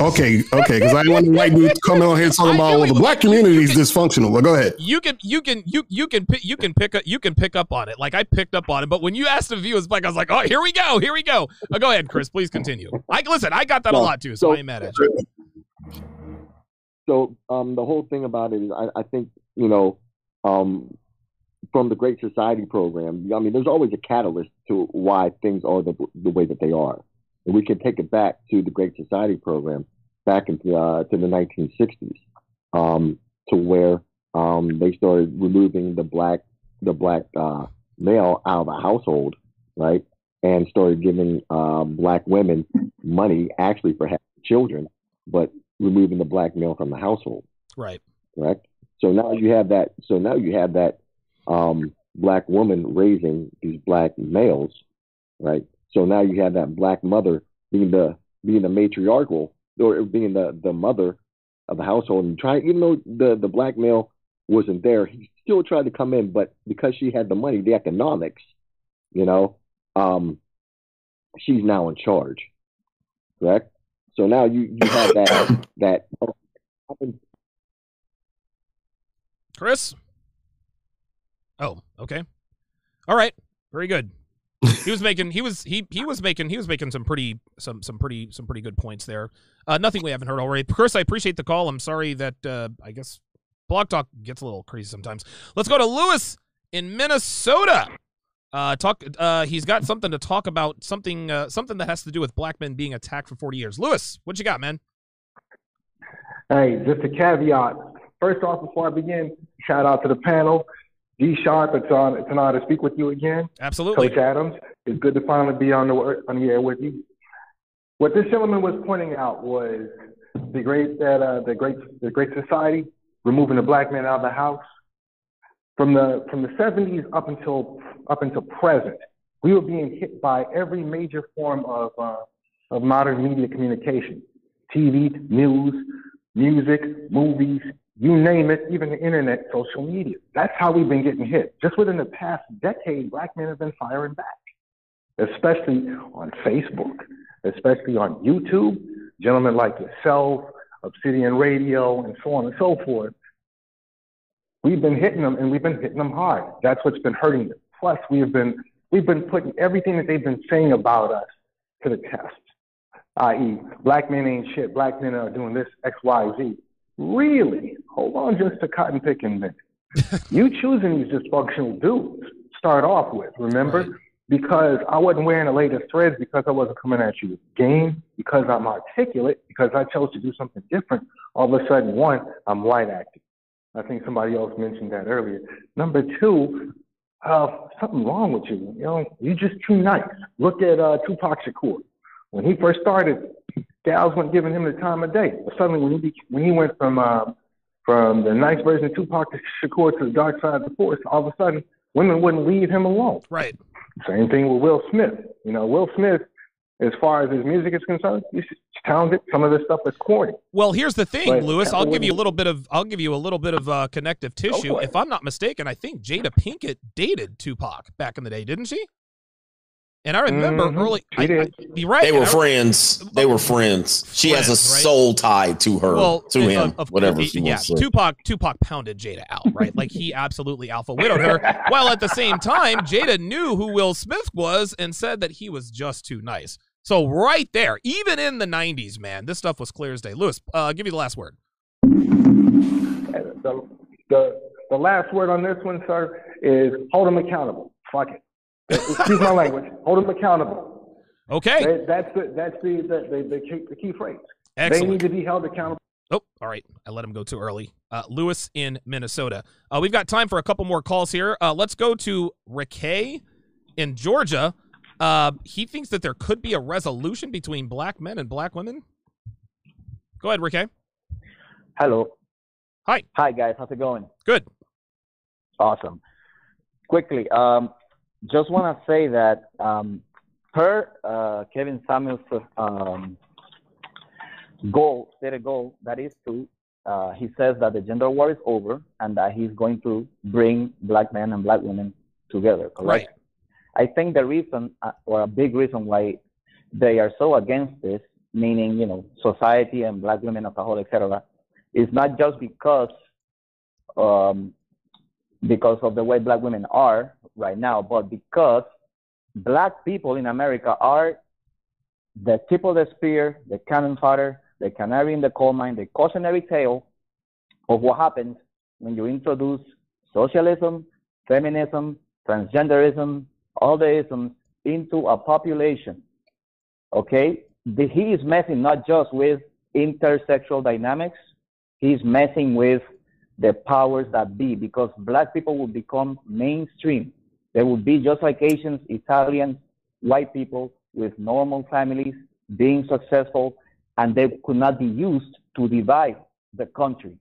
Okay, okay, because I want the white dude coming on here [laughs] talking about well, the black community is dysfunctional. But go ahead. You can, you can, you you can, pi- you can pick up, you can pick up on it. Like I picked up on it, but when you asked him if he was black, I was like, oh, here we go, here we go. Uh, go ahead, Chris. Please continue. I listen. I got that a lot too, so, I ain't mad at you. So um, the whole thing about it is, I, I think you know, um, from the Great Society program. I mean, there's always a catalyst to why things are the the way that they are, and we can take it back to the Great Society program back into uh, to the 1960s, um, to where um, they started removing the black the black uh, male out of the household, right, and started giving uh, black women money actually for having children, but removing the black male from the household Right. correct? So now you have that. So now you have that um, black woman raising these black males, right? So now you have that black mother being the being the matriarchal or being the the mother of the household and trying, even though the the black male wasn't there, he still tried to come in, but because she had the money, the economics, you know, um, she's now in charge, correct? So now you you have that [coughs] that Chris. Oh, okay. All right. Very good. He was making he was he he was making he was making some pretty some some pretty some pretty good points there. Uh, nothing we haven't heard already. Chris, I appreciate the call. I'm sorry that uh, I guess Blog Talk gets a little crazy sometimes. Let's go to Lewis in Minnesota. Uh, talk. Uh, he's got something to talk about. Something. Uh, something that has to do with black men being attacked for 40 years. Lewis, what you got, man? Hey, just a caveat. First off, before I begin, shout out to the panel. D Sharpe, it's on. It's an honor to speak with you again. Absolutely. Coach Adams, it's good to finally be on the on the air with you. What this gentleman was pointing out was the great that uh, the great the great society removing the black man out of the house from the from the 70s up until up until present. We were being hit by every major form of uh, of modern media communication, TV, news, music, movies, you name it, even the internet, social media. That's how we've been getting hit. Just within the past decade, black men have been firing back, especially on Facebook, especially on YouTube. Gentlemen like yourself, Obsidian Radio, and so on and so forth. We've been hitting them, and we've been hitting them hard. That's what's been hurting them. Plus, we have been we've been putting everything that they've been saying about us to the test. I.e., black men ain't shit. Black men are doing this X, Y, Z. Really? Hold on just a cotton picking minute. [laughs] you choosing these dysfunctional dudes start off with, remember? Because I wasn't wearing the latest threads, because I wasn't coming at you with game, because I'm articulate, because I chose to do something different. All of a sudden, one, I'm white acting. I think somebody else mentioned that earlier. Number two, uh, something wrong with you. You know, you're just too nice. Look at uh, Tupac Shakur. When he first started, gals weren't giving him the time of day. But suddenly, when he be, when he went from uh, from the nice version of Tupac Shakur to the dark side of the force, all of a sudden, women wouldn't leave him alone. Right. Same thing with Will Smith. You know, Will Smith, as far as his music is concerned, he's talented. Some of this stuff is corny. Well, here's the thing, But- Lewis. I'll give you a little bit of I'll give you a little bit of uh, connective tissue. If I'm not mistaken, I think Jada Pinkett dated Tupac back in the day, didn't she? And I remember Mhm. early. I. I, you're right. They were and I- friends. They were friends. She has a right? soul tie to her, Well, to of- him, of- whatever of- she yeah, wants to say. Tupac Tupac pounded Jada out, right? like he absolutely alpha widowed her. [laughs] While at the same time, Jada knew who Will Smith was and said that he was just too nice. So right there, even in the '90s, man, this stuff was clear as day. Lewis, uh, I'll give you the last word. The, the the last word on this one, sir, is hold them accountable. Fuck it. Excuse my language. Hold them accountable. Okay. That, that's the that's the the, the, the, key, the key phrase. Excellent. They need to be held accountable. Oh, all right. I let him go too early. Uh, Lewis in Minnesota. Uh, we've got time for a couple more calls here. Uh, let's go to Rickay in Georgia. Uh, he thinks that there could be a resolution between black men and black women. Go ahead, Rickay. Hello. Hi. Hi, guys. How's it going? Good. Awesome. Quickly, um, just want to say that um, per uh, Kevin Samuels' um, goal, stated goal, that is to, uh, he says that the gender war is over and that he's going to bring black men and black women together, correct? Right. I think the reason, uh, or a big reason why they are so against this, meaning, you know, society and black women as a whole, etc., is not just because um, because of the way black women are right now, but because black people in America are the tip of the spear, the cannon fodder, the canary in the coal mine, the cautionary tale of what happens when you introduce socialism, feminism, transgenderism, all the isms into a population. Okay? The, he is messing not just with intersexual dynamics, he's messing with the powers that be because black people will become mainstream. They will be just like Asians, Italians, white people with normal families being successful, and they could not be used to divide the country.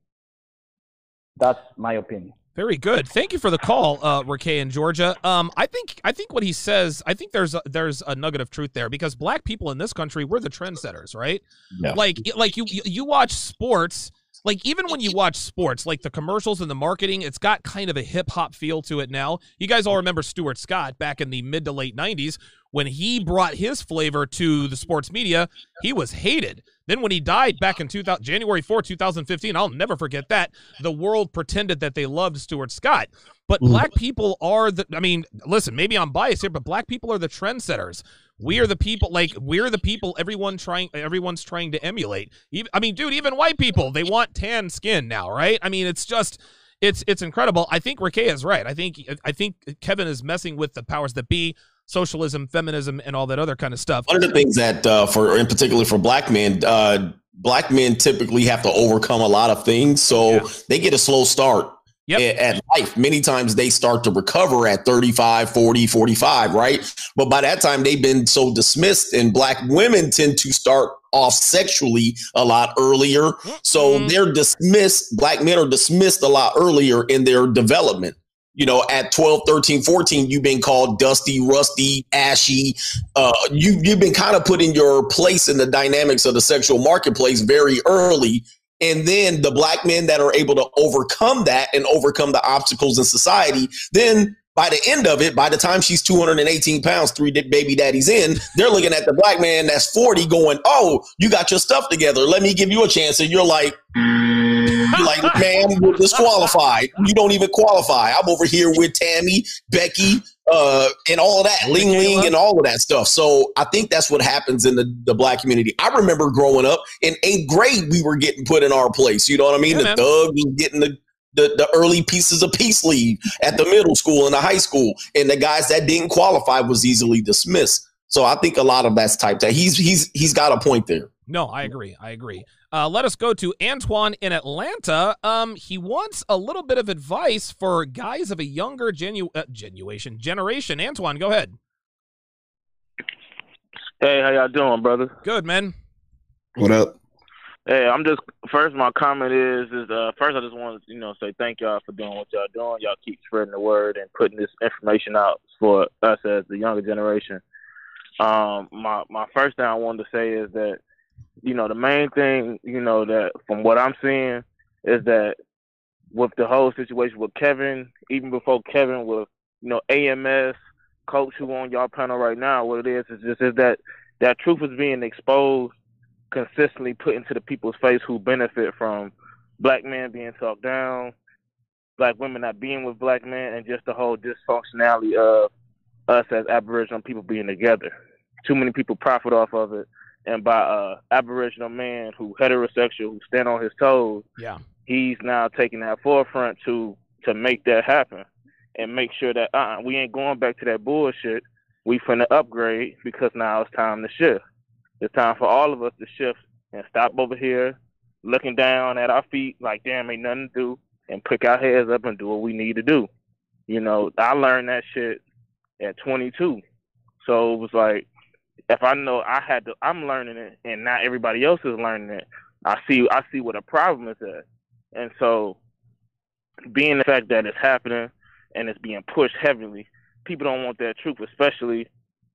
That's my opinion. Very good. Thank you for the call, uh, Rickay in Georgia. Um, I think I think what he says, I think there's a, there's a nugget of truth there because black people in this country, we're the trendsetters, right? Yeah. Like like you you you watch sports, like even when you watch sports, like the commercials and the marketing, it's got kind of a hip hop feel to it now. You guys all remember Stuart Scott back in the mid to late '90s when he brought his flavor to the sports media. He was hated. Then when he died back in 2000, January 4, 2015, I'll never forget that. The world pretended that they loved Stuart Scott. But black people are the I mean, listen, maybe I'm biased here, but black people are the trendsetters. We are the people like we're the people everyone trying everyone's trying to emulate. Even, I mean, dude, even white people, they want tan skin now, right? I mean, it's just it's it's incredible. I think Rickay is right. I think I think Kevin is messing with the powers that be, socialism, feminism, and all that other kind of stuff. One of the things that, uh, for in particular for black men, uh, black men typically have to overcome a lot of things, so they get a slow start a- at life. Many times they start to recover at 35, 40, 45, right? But by that time, they've been so dismissed, and black women tend to start off sexually a lot earlier. So they're dismissed, black men are dismissed a lot earlier in their development you know, at 12, 13, 14, you've been called dusty, rusty, ashy. Uh, you, you've been kind of put in your place in the dynamics of the sexual marketplace very early. And then the black men that are able to overcome that and overcome the obstacles in society, then by the end of it, by the time she's 218 pounds, three baby daddies in, they're looking at the black man that's 40 going, Oh, you got your stuff together. Let me give you a chance. And you're like, you're like, man, you're disqualified. You don't even qualify. I'm over here with Tammy, Becky, uh, and all of that, Ling Ling, and all of that stuff. So I think that's what happens in the, the black community. I remember growing up in eighth grade, we were getting put in our place. You know what I mean? Yeah, the man. thug was getting the the, the early pieces of peace leave at the middle school and the high school, and the guys that didn't qualify was easily dismissed. So I think a lot of that's typed that he's he's he's got a point there. No, I agree. I agree. Uh, let us go to Antoine in Atlanta. Um, he wants a little bit of advice for guys of a younger genu- uh, genuation generation. Antoine, go ahead. Hey, how y'all doing, brother? Good, man. What up? Hey, I'm just first. My comment is is uh first. I just want to you know say thank y'all for doing what y'all doing. Y'all keep spreading the word and putting this information out for us as the younger generation. Um, my my first thing I wanted to say is that you know the main thing you know that from what I'm seeing is that with the whole situation with Kevin, even before Kevin with you know AMS coach who on y'all panel right now, what it is is just is that that truth is being exposed consistently put into the people's face who benefit from black men being talked down, black women not being with black men, and just the whole dysfunctionality of us as Aboriginal people being together. Too many people profit off of it, and by a Aboriginal man who heterosexual who stand on his toes, Yeah. he's now taking that forefront to to make that happen and make sure that uh we ain't going back to that bullshit. We finna upgrade because now it's time to shift. It's time for all of us to shift and stop over here looking down at our feet like damn ain't nothing to do and pick our heads up and do what we need to do. You know, I learned that shit at 22. So it was like if I know I had to I'm learning it and not everybody else is learning it, I see I see what a problem is at. And so being the fact that it's happening and it's being pushed heavily, people don't want that truth, especially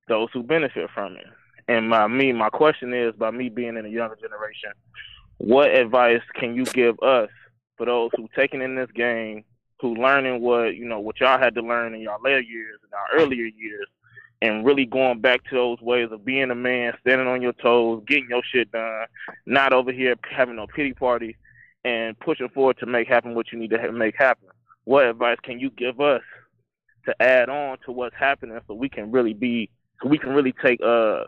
those who benefit from it. And my me, my question is, by me being in a younger generation, what advice can you give us for those who taking in this game, who learning what you know what y'all had to learn in y'all later years and our earlier years, and really going back to those ways of being a man, standing on your toes, getting your shit done, not over here having no pity party, and pushing forward to make happen what you need to make happen. What advice can you give us to add on to what's happening so we can really be, so we can really take uh,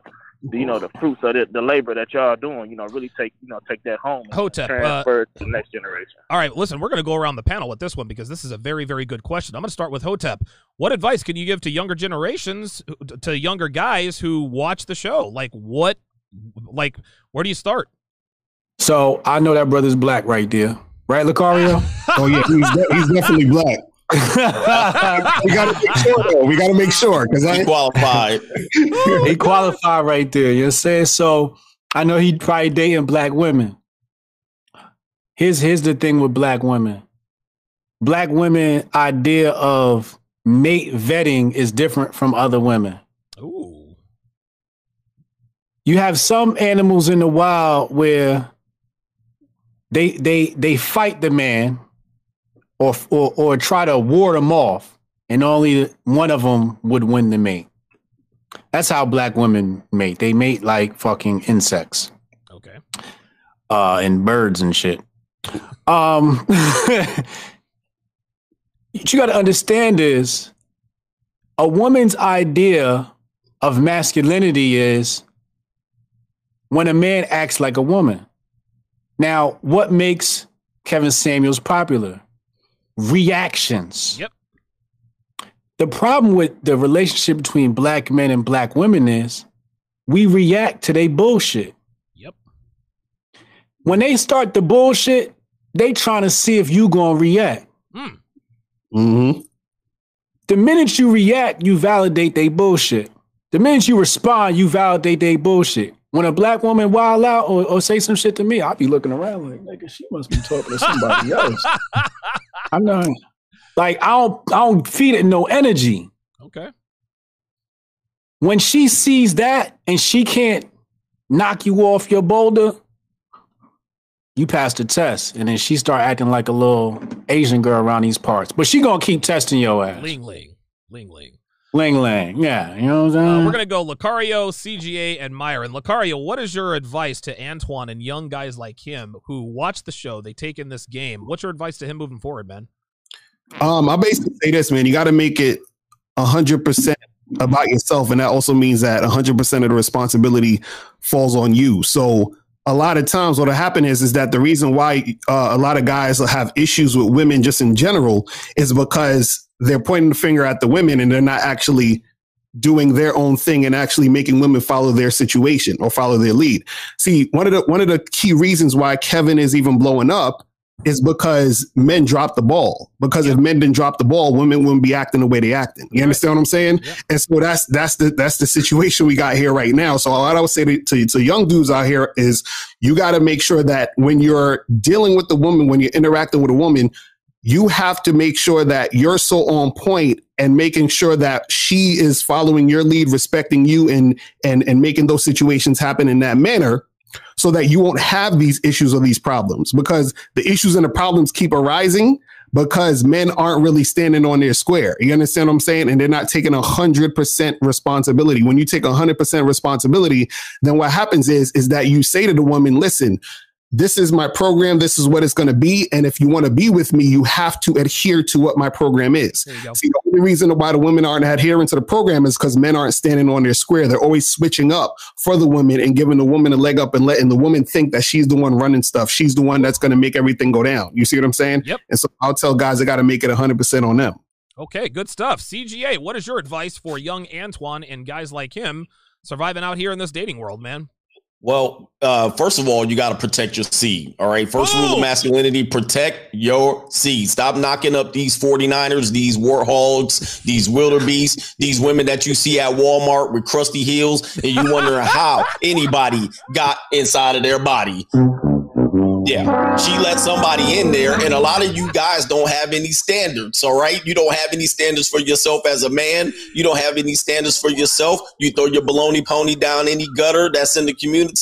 you know, the fruits of the, the labor that y'all doing, you know, really take, you know, take that home and Hotep, uh, transfer it to the next generation. All right, listen, we're going to go around the panel with this one because this is a very, very good question. I'm going to start with Hotep. What advice can you give to younger generations, to younger guys who watch the show? Like, what, like, where do you start? So I know that brother's black right there, right, Locario? [laughs] oh yeah, he's, de- he's definitely black. We gotta make sure though. We gotta make sure because I qualified. [laughs] he qualified right there. You know what I'm saying? So I know he probably dating black women. Here's here's the thing with black women. Black women idea of mate vetting is different from other women. Ooh. You have some animals in the wild where they they they fight the man or or or try to ward them off, and only one of them would win the mate. That's how black women mate. They mate like fucking insects. Okay. Uh, and birds and shit. Um, [laughs] what you got to understand is a woman's idea of masculinity is when a man acts like a woman. Now, what makes Kevin Samuels popular? Reactions. Yep. The problem with the relationship between black men and black women is we react to their bullshit. Yep. When they start the bullshit, they trying to see if you gonna react. Mm-hmm. The minute you react, you validate they bullshit. The minute you respond, you validate they bullshit. When a black woman wild out or, or say some shit to me, I'll be looking around like, nigga, she must be talking to somebody [laughs] else. I'm not like I don't I don't feed it no energy. Okay. When she sees that and she can't knock you off your boulder, you pass the test. And then she start acting like a little Asian girl around these parts. But she gonna keep testing your ass. Ling Ling. Ling Ling. Ling Lang. Yeah, you know what I'm saying? Uh, we're going to go Locario, CGA, and Myron. Locario, what is your advice to Antoine and young guys like him who watch the show, they take in this game? What's your advice to him moving forward, man? Um, I basically say this, man. You got to make it hundred percent about yourself, and that also means that hundred percent of the responsibility falls on you. So a lot of times, what'll happen is is that the reason why uh, a lot of guys will have issues with women just in general is because they're pointing the finger at the women and they're not actually doing their own thing and actually making women follow their situation or follow their lead. See, one of the one of the key reasons why Kevin is even blowing up is because men drop the ball. Because if men didn't drop the ball, women wouldn't be acting the way they acting. You understand what I'm saying? And so that's that's the that's the situation we got here right now. So what I would say to, to, to young dudes out here is you got to make sure that when you're dealing with the woman, when you're interacting with a woman, you have to make sure that you're so on point and making sure that she is following your lead, respecting you and and and making those situations happen in that manner so that you won't have these issues or these problems because the issues and the problems keep arising because men aren't really standing on their square. You understand what I'm saying? And they're not taking a hundred percent responsibility. When you take a hundred percent responsibility, then what happens is, is that you say to the woman, listen, this is my program. This is what it's going to be. And if you want to be with me, you have to adhere to what my program is. See, the only reason why the women aren't adhering to the program is because men aren't standing on their square. They're always switching up for the women and giving the woman a leg up and letting the woman think that she's the one running stuff. She's the one that's going to make everything go down. You see what I'm saying? Yep. And so I'll tell guys I got to make it 100% on them. Okay, good stuff. CGA, what is your advice for young Antoine and guys like him surviving out here in this dating world, man? Well, uh, first of all, you got to protect your seed. All right. First rule of masculinity protect your seed. Stop knocking up these 49ers, these warthogs, these wildebeests, these women that you see at Walmart with crusty heels, and you wonder how [laughs] anybody got inside of their body. Yeah, she let somebody in there, and a lot of you guys don't have any standards. All right, you don't have any standards for yourself as a man. You don't have any standards for yourself. You throw your baloney pony down any gutter that's in the community,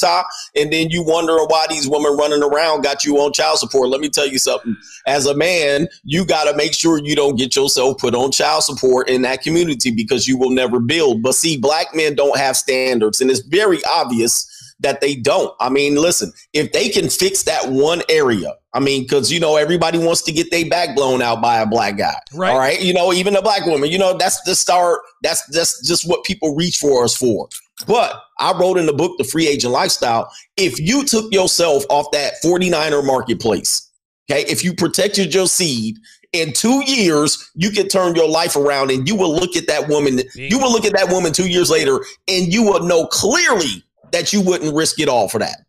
and then you wonder why these women running around got you on child support. Let me tell you something. As a man, you got to make sure you don't get yourself put on child support in that community because you will never build. But see, black men don't have standards, and it's very obvious that they don't. I mean, listen, if they can fix that one area, I mean, because you know everybody wants to get their back blown out by a black guy, Right. All right, you know, even a black woman, you know, that's the start. That's that's just what people reach for us for. But I wrote in the book, The Free Agent Lifestyle. If you took yourself off that 49er marketplace, okay, if you protected your seed. In two years, you can turn your life around, and you will look at that woman. You will look at that woman two years later, and you will know clearly that you wouldn't risk it all for that.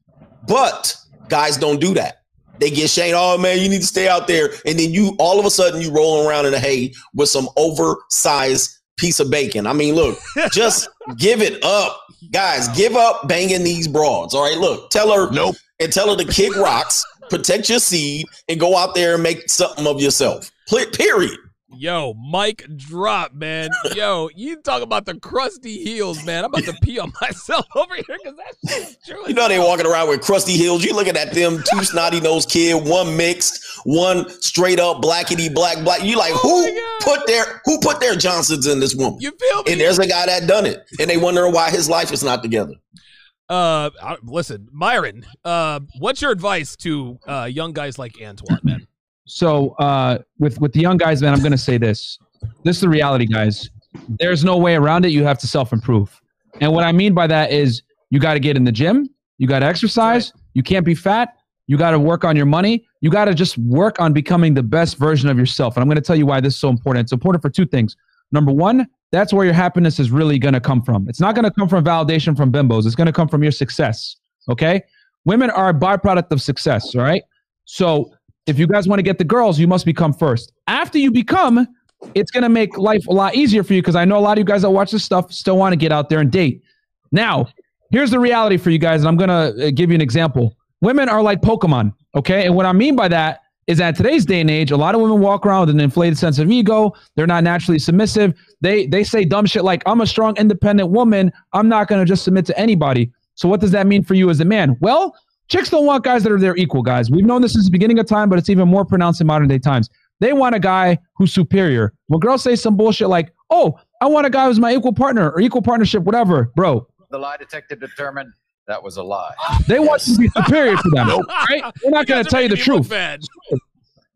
But guys don't do that. They get shamed. Oh man, you need to stay out there, and then you all of a sudden you rolling around in the hay with some oversized piece of bacon. I mean, look, [laughs] just give it up, guys. Give up banging these broads. All right, look, tell her nope, and tell her to kick rocks, protect your seed, and go out there and make something of yourself. Period. Yo, mic drop, man. Yo, you talk about the crusty heels, man. I'm about to pee on [laughs] myself over here because that shit's true. You know they walking around with crusty heels. You looking at them two snotty nosed kid, one mixed, one straight up blackety black black. You like who put their who put their Johnsons in this woman? You feel me? And there's a guy that done it, and they wondering why his life is not together. Uh, listen, Myron. Uh, what's your advice to uh young guys like Antoine, man? So uh, with with the young guys, man, I'm gonna say this. This is the reality, guys. There's no way around it. You have to self improve, and what I mean by that is you got to get in the gym. You got to exercise. You can't be fat. You got to work on your money. You got to just work on becoming the best version of yourself. And I'm going to tell you why this is so important. It's important for two things. Number one, that's where your happiness is really going to come from. It's not going to come from validation from bimbos. It's going to come from your success. Okay. Women are a byproduct of success. All right. So if you guys want to get the girls, you must become first. After you become, it's going to make life a lot easier for you because I know a lot of you guys that watch this stuff still want to get out there and date. Now, here's the reality for you guys, and I'm going to uh, give you an example. Women are like Pokemon, okay? And what I mean by that is that today's day and age, a lot of women walk around with an inflated sense of ego. They're not naturally submissive. They they say dumb shit like, "I'm a strong, independent woman. I'm not going to just submit to anybody." So what does that mean for you as a man? Well, chicks don't want guys that are their equal guys. We've known this since the beginning of time, but it's even more pronounced in modern day times. They want a guy who's superior. When girls say some bullshit like, "Oh, I want a guy who's my equal partner or equal partnership, whatever," bro, The lie detector determined that was a lie. they want you to be superior to them, right? [laughs] They're not going to tell you the truth.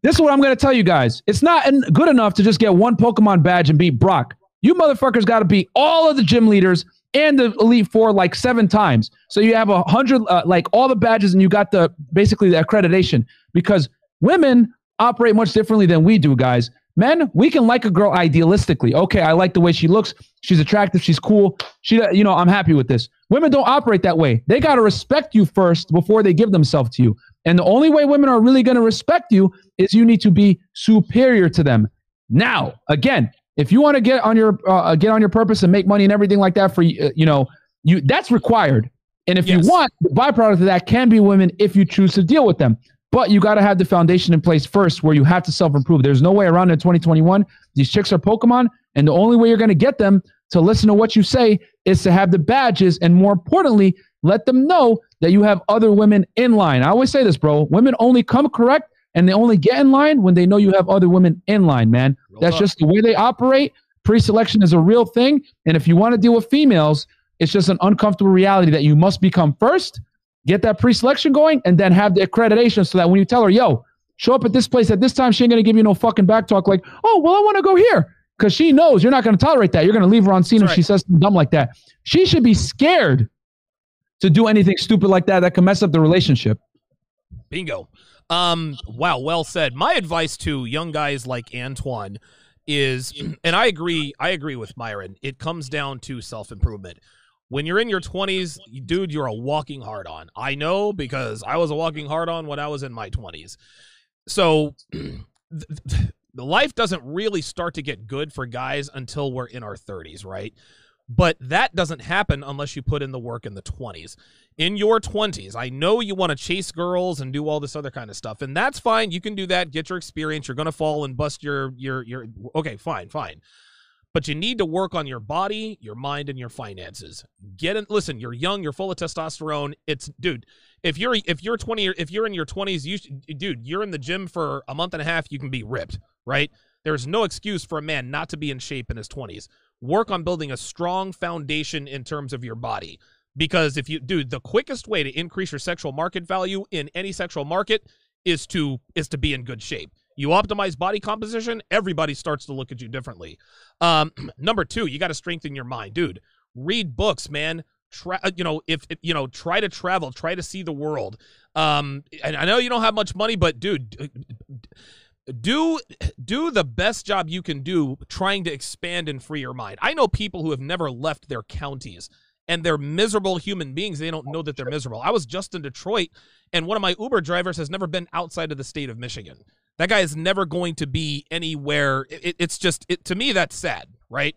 This is what I'm going to tell you guys. It's not good enough to just get one Pokemon badge and beat Brock. You motherfuckers got to beat all of the gym leaders and the Elite Four like seven times. So you have a hundred, uh, like all the badges, and you got the basically the accreditation. Because women operate much differently than we do, guys. Men, we can like a girl idealistically. Okay, I like the way she looks. She's attractive. She's cool. She, you know, I'm happy with this. Women don't operate that way. They got to respect you first before they give themselves to you. And the only way women are really going to respect you is you need to be superior to them. Now, again, if you want to get on your uh, get on your purpose and make money and everything like that for you, uh, you know, you that's required. And if you want, the byproduct of that can be women if you choose to deal with them. But you got to have the foundation in place first where you have to self improve. There's no way around it in 2021. These chicks are Pokemon, and the only way you're going to get them to listen to what you say is to have the badges, and more importantly, let them know that you have other women in line. I always say this, bro. Women only come correct and they only get in line when they know you have other women in line, man. That's talk. just the way they operate. Pre selection is a real thing. And if you want to deal with females, it's just an uncomfortable reality that you must become first get that pre-selection going, and then have the accreditation so that when you tell her, yo, show up at this place at this time, she ain't gonna give you no fucking back talk like, oh, well, I want to go here. Because she knows you're not gonna tolerate that. You're gonna leave her on scene if she says something dumb like that. She should be scared to do anything stupid like that that can mess up the relationship. Bingo. Um, wow, well said. My advice to young guys like Antoine is, [clears throat] and I agree, I agree with Myron. It comes down to self improvement. When you're in your 20s, dude, you're a walking hard on. I know because I was a walking hard on when I was in my 20s. So [clears throat] the life doesn't really start to get good for guys until we're in our 30s, right? But that doesn't happen unless you put in the work in the 20s. In your 20s, I know you want to chase girls and do all this other kind of stuff, and that's fine. You can do that, get your experience. You're going to fall and bust your your your okay, fine, fine. But you need to work on your body, your mind, and your finances. Get in. Listen, you're young. You're full of testosterone. It's dude. If you're if you're 20 or if you're in your 20s, you dude, you're in the gym for a month and a half. You can be ripped, right? There's no excuse for a man not to be in shape in his 20s. Work on building a strong foundation in terms of your body. Because if you, dude, the quickest way to increase your sexual market value in any sexual market is to is to be in good shape. You optimize body composition, everybody starts to look at you differently. Um, [clears throat] number two, you got to strengthen your mind, dude. Read books, man. Try, uh, you know, if, if you know, try to travel, try to see the world. Um, and I know you don't have much money, but dude, do do the best job you can do trying to expand and free your mind. I know people who have never left their counties and they're miserable human beings. They don't know that they're miserable. I was just in Detroit, and one of my Uber drivers has never been outside of the state of Michigan. That guy is never going to be anywhere. It, it's just, it, to me, that's sad, right?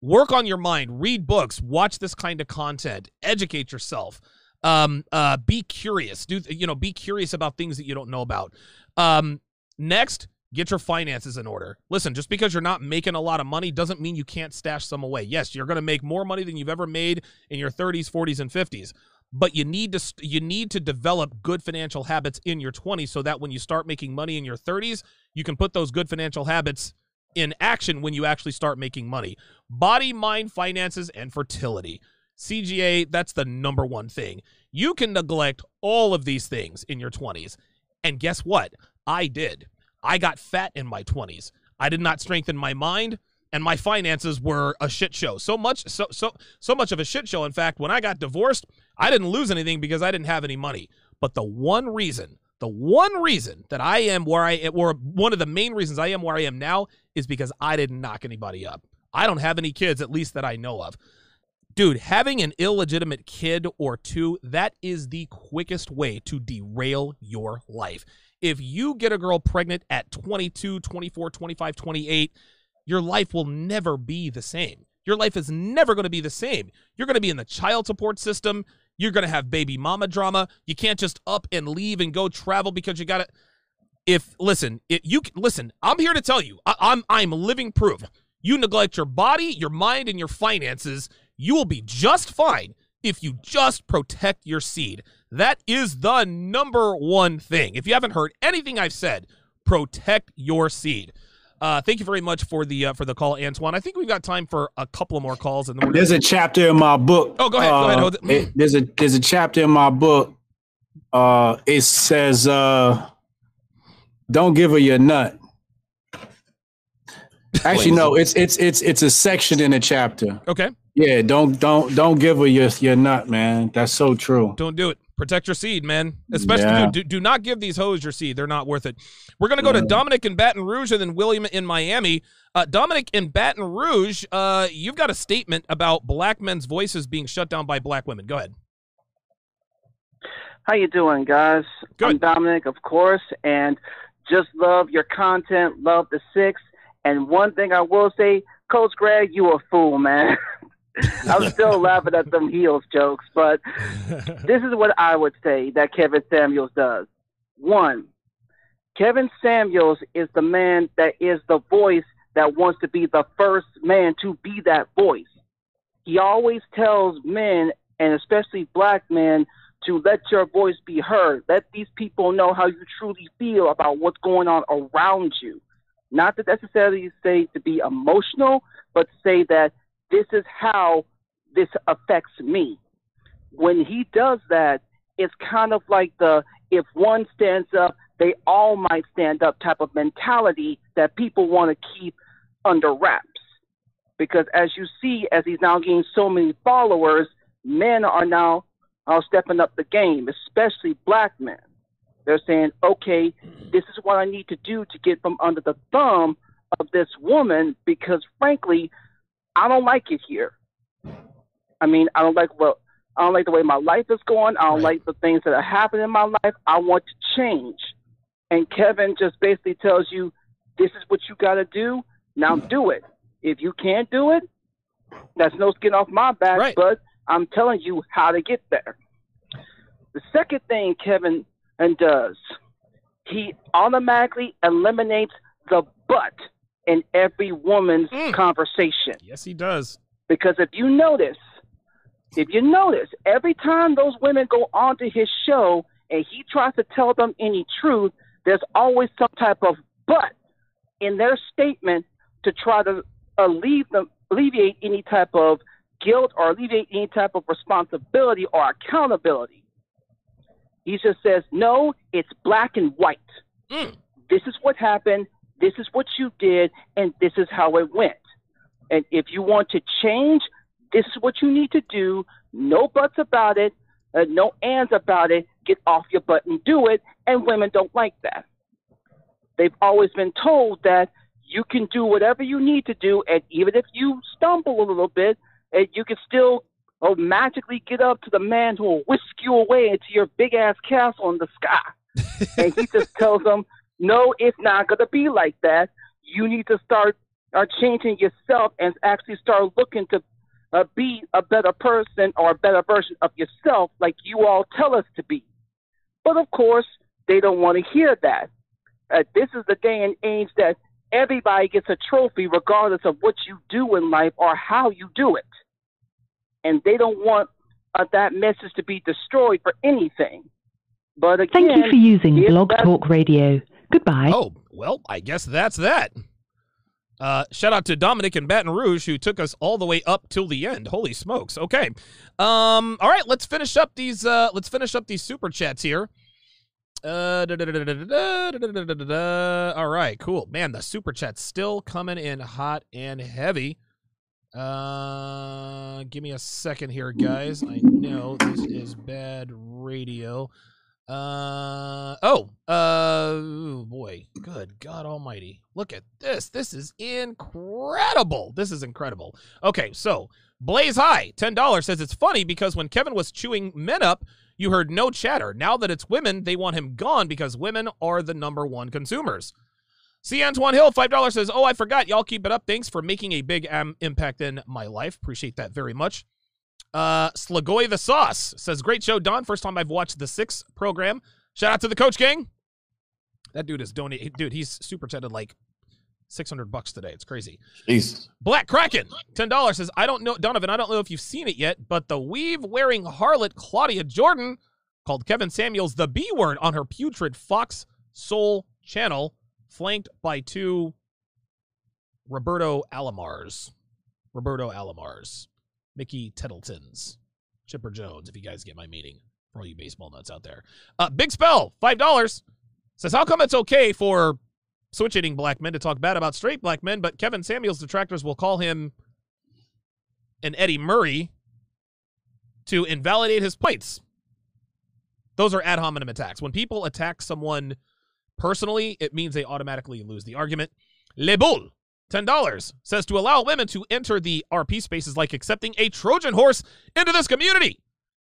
Work on your mind, read books, watch this kind of content, educate yourself. Um, uh, be curious. Do you know? Be curious about things that you don't know about. Um, next, get your finances in order. Listen, just because you're not making a lot of money doesn't mean you can't stash some away. Yes, you're going to make more money than you've ever made in your 30s, 40s, and 50s. But you need to you need to develop good financial habits in your 20s so that when you start making money in your 30s, you can put those good financial habits in action when you actually start making money. Body, mind, finances, and fertility. CGA, that's the number one thing. You can neglect all of these things in your 20s. And guess what? I did. I got fat in my 20s. I did not strengthen my mind and my finances were a shit show. So much so so so much of a shit show in fact when I got divorced, I didn't lose anything because I didn't have any money. But the one reason, the one reason that I am where I or one of the main reasons I am where I am now is because I didn't knock anybody up. I don't have any kids at least that I know of. Dude, having an illegitimate kid or two, that is the quickest way to derail your life. If you get a girl pregnant at 22, 24, 25, 28, your life will never be the same. Your life is never going to be the same. You're going to be in the child support system. You're going to have baby mama drama. You can't just up and leave and go travel because you got to. If listen, if you listen, I'm here to tell you, I, I'm I'm living proof. You neglect your body, your mind, and your finances, you will be just fine if you just protect your seed. That is the number one thing. If you haven't heard anything I've said, protect your seed. Uh, thank you very much for the uh, for the call, Antoine. I think we've got time for a couple of more calls, and then we're there's a chapter in my book. Oh, go ahead. Uh, go ahead. It, there's a there's a chapter in my book. Uh, it says, uh, "Don't give her your nut." Actually, no. It's it's it's it's a section in a chapter. Okay. Yeah. Don't don't don't give her your your nut, man. That's so true. Don't do it. Protect your seed, man. Especially Yeah. do, do not give these hoes your seed. They're not worth it. We're gonna go to Dominic in Baton Rouge and then William in Miami. Uh, Dominic in Baton Rouge, uh, you've got a statement about black men's voices being shut down by black women. Go ahead. How you doing, guys? I'm Dominic, of course, and just love your content, love the six. And one thing I will say, Coach Greg, you a fool, man. [laughs] [laughs] I'm still laughing at some heels jokes, but this is what I would say that Kevin Samuels does. One, Kevin Samuels is the man that is the voice that wants to be the first man to be that voice. He always tells men, and especially black men, to let your voice be heard. Let these people know how you truly feel about what's going on around you. Not to necessarily say to be emotional, but say that this is how this affects me. When he does that, it's kind of like the if one stands up, they all might stand up type of mentality that people want to keep under wraps. Because as you see, as he's now getting so many followers, men are now uh, stepping up the game, especially black men. They're saying, okay, this is what I need to do to get from under the thumb of this woman because, frankly, I don't like it here. I mean, I don't like what I don't like the way my life is going. I don't like the things that are happening in my life. I want to change. And Kevin just basically tells you, this is what you got to do. Now mm-hmm. do it. If you can't do it, that's no skin off my back, but I'm telling you how to get there. The second thing Kevin and does, he automatically eliminates the but in every woman's mm. conversation. Yes, he does. Because if you notice, if you notice, every time those women go onto his show and he tries to tell them any truth, there's always some type of but in their statement to try to uh, alleviate, them, alleviate any type of guilt or alleviate any type of responsibility or accountability. He just says, no, it's black and white. Mm. This is what happened. This is what you did, and this is how it went. And if you want to change, this is what you need to do. No buts about it, uh, no ands about it. Get off your butt and do it. And women don't like that. They've always been told that you can do whatever you need to do, and even if you stumble a little bit, and you can still oh, magically get up to the man who will whisk you away into your big ass castle in the sky. [laughs] and he just tells them, no, it's not going to be like that. You need to start uh, changing yourself and actually start looking to uh, be a better person or a better version of yourself like you all tell us to be. But of course, they don't want to hear that. Uh, this is the day and age that everybody gets a trophy regardless of what you do in life or how you do it. And they don't want uh, that message to be destroyed for anything. But again, Thank you for using Blog Talk Radio. Goodbye. Oh, well, I guess that's that. Uh, shout out to Dominic in Baton Rouge who took us all the way up till the end. Holy smokes! Okay, um, all right, let's finish up these. Uh, let's finish up these super chats here. Uh, all right, cool, man. The super chat's still coming in hot and heavy. Uh, give me a second here, guys. I know this is bad radio. Uh oh, uh oh boy, good God Almighty! Look at this. This is incredible. This is incredible. Okay, so Blaze High, ten dollars says it's funny because when Kevin was chewing men up, you heard no chatter. Now that it's women, they want him gone because women are the number one consumers. C. Antoine Hill, five dollars says, "Oh, I forgot. Y'all keep it up. Thanks for making a big um, impact in my life. Appreciate that very much." Uh, Slagoy the Sauce says, "Great show, Don. First time I've watched the Six program. Shout out to the Coach Gang. That dude is donating. Dude, he's super chatted like six hundred bucks today. It's crazy." Jeez. Black Kraken, ten dollars says, "I don't know, Donovan. I don't know if you've seen it yet, but the weave-wearing harlot Claudia Jordan called Kevin Samuels the B word on her putrid Fox Soul channel, flanked by two Roberto Alomars, Roberto Alomars, Mickey Tettletons, Chipper Jones. If you guys get my meaning, for all you baseball nuts out there. Uh, Big Spell, five dollars says, "How come it's okay for switch hitting black men to talk bad about straight black men, but Kevin Samuels detractors will call him an Eddie Murray to invalidate his points. Those are ad hominem attacks. When people attack someone personally, it means they automatically lose the argument. Le Bull, $10, says to allow women to enter the RP space is like accepting a Trojan horse into this community.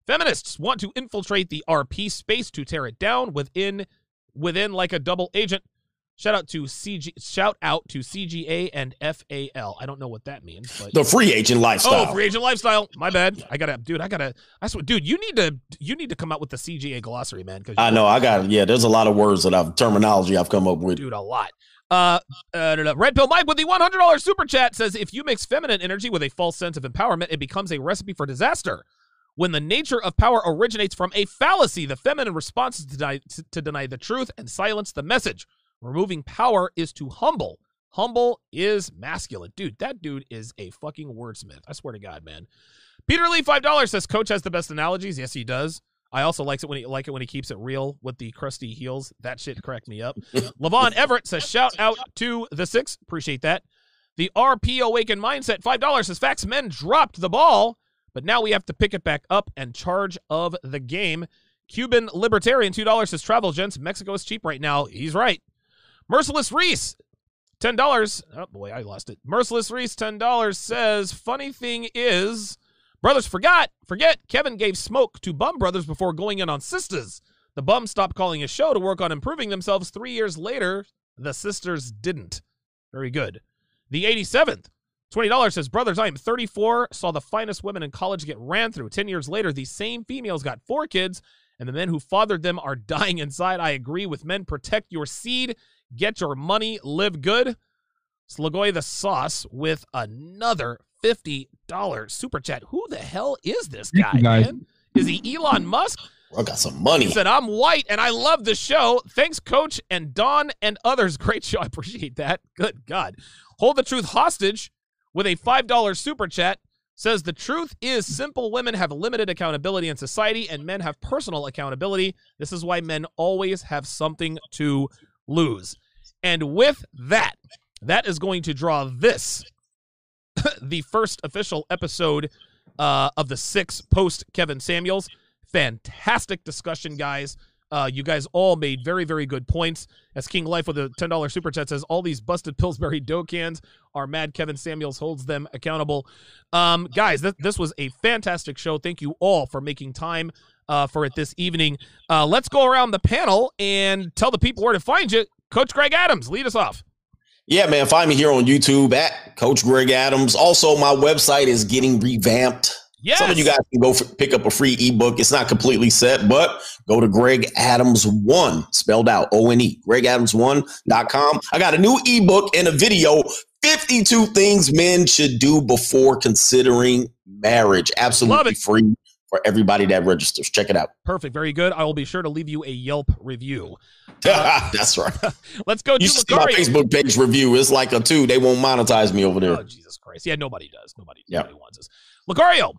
Feminists want to infiltrate the RP space to tear it down within within like a double agent. Shout out to CG shout out to CGA and FAL. I don't know what that means, but The free agent lifestyle. Oh, free agent lifestyle. My bad. I gotta, dude. I gotta. I swear, dude. You need to. You need to come out with the CGA glossary, man. Because I know. I got yeah. There's a lot of words that I've terminology I've come up with. dude, a lot. Uh, uh, Red Pill Mike with the one hundred dollars super chat says, if you mix feminine energy with a false sense of empowerment, it becomes a recipe for disaster. When the nature of power originates from a fallacy, the feminine response is to deny, to deny the truth and silence the message. Removing power is to humble. Humble is masculine. Dude, that dude is a fucking wordsmith. I swear to God, man. Peter Lee, $5 says, Coach has the best analogies. Yes, he does. I also likes it when he like it when he keeps it real with the crusty heels. That shit cracked me up. [laughs] Levon Everett says shout out to the six. Appreciate that. The RP Awaken Mindset, $5 says facts men dropped the ball, but now we have to pick it back up and charge of the game. Cuban Libertarian, $2 says travel gents. Mexico is cheap right now. He's right. Merciless Reese, $10. Oh boy, I lost it. Merciless Reese, $10 says funny thing is brothers forgot, forget Kevin gave smoke to Bum Brothers before going in on Sisters. The bums stopped calling his show to work on improving themselves. Three years later, the sisters didn't. Very good. The 87th, $20 says, Brothers, I am 34, saw the finest women in college get ran through. 10 years later, these same females got four kids, and the men who fathered them are [laughs] dying inside. I agree with men. Protect your seed, get your money, live good. Slagoy the Sauce with another $50 super chat. Who the hell is this guy, guys. man? Is he Elon Musk? I got some money. He said, I'm white and I love the show. Thanks, coach and Don and others. [laughs] Great show. I appreciate that. Good God. Hold the truth hostage with a $5 super chat says the truth is simple women have limited accountability in society and men have personal accountability. This is why men always have something to lose. And with that, that is going to draw this [laughs] the first official episode uh, of the six post Kevin Samuels. Fantastic discussion, guys. Uh, you guys all made very, very good points. As King Life with a $10 super chat says, all these busted Pillsbury dough cans are mad. Kevin Samuels holds them accountable. Um, guys, th- this was a fantastic show. Thank you all for making time uh, for it this evening. Uh, let's go around the panel and tell the people where to find you. Coach Greg Adams, lead us off. Yeah, man. Find me here on YouTube at Coach Greg Adams. Also, my website is getting revamped. Yes. Some of you guys can go f- pick up a free ebook. It's not completely set, but go to Greg Adams one spelled out O N E, gregadams1.com. I got a new ebook and a video 52 things men should do before considering marriage. Absolutely free for everybody that registers. Check it out. Perfect. Very good. I will be sure to leave you a Yelp review. [laughs] Uh, That's right. [laughs] Let's go to You see my Facebook page review. It's like a two. They won't monetize me over there. Oh, Jesus Christ. Yeah, nobody does. Nobody, Yeah. nobody wants us. Locario.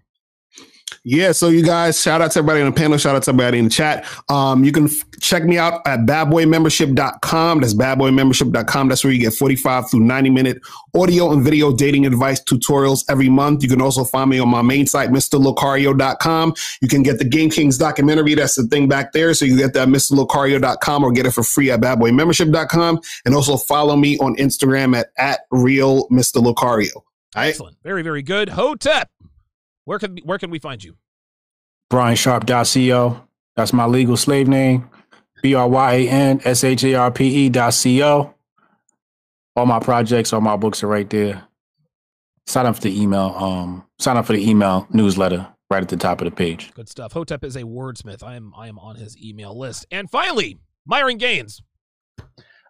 Yeah, so you guys, shout out to everybody on the panel, shout out to everybody in the chat. Um, you can f- check me out at badboymembership.com. That's badboymembership.com. That's where you get 45 through 90 minute audio and video dating advice tutorials every month. You can also find me on my main site, MrLocario.com. You can get the Game Kings documentary. That's the thing back there. So you get that at MrLocario.com or get it for free at badboymembership.com. And also follow me on Instagram at, at real Mr. Excellent. Very, very good. Hotep. Where can where can we find you? Bryan BryanSharpe.co. That's my legal slave name. B R Y A N S H A R P E dot C O. All my projects, all my books are right there. Sign up for the email. Um, sign up for the email newsletter right at the top of the page. Good stuff. Hotep is a wordsmith. I am I am on his email list. And finally, Myron Gaines.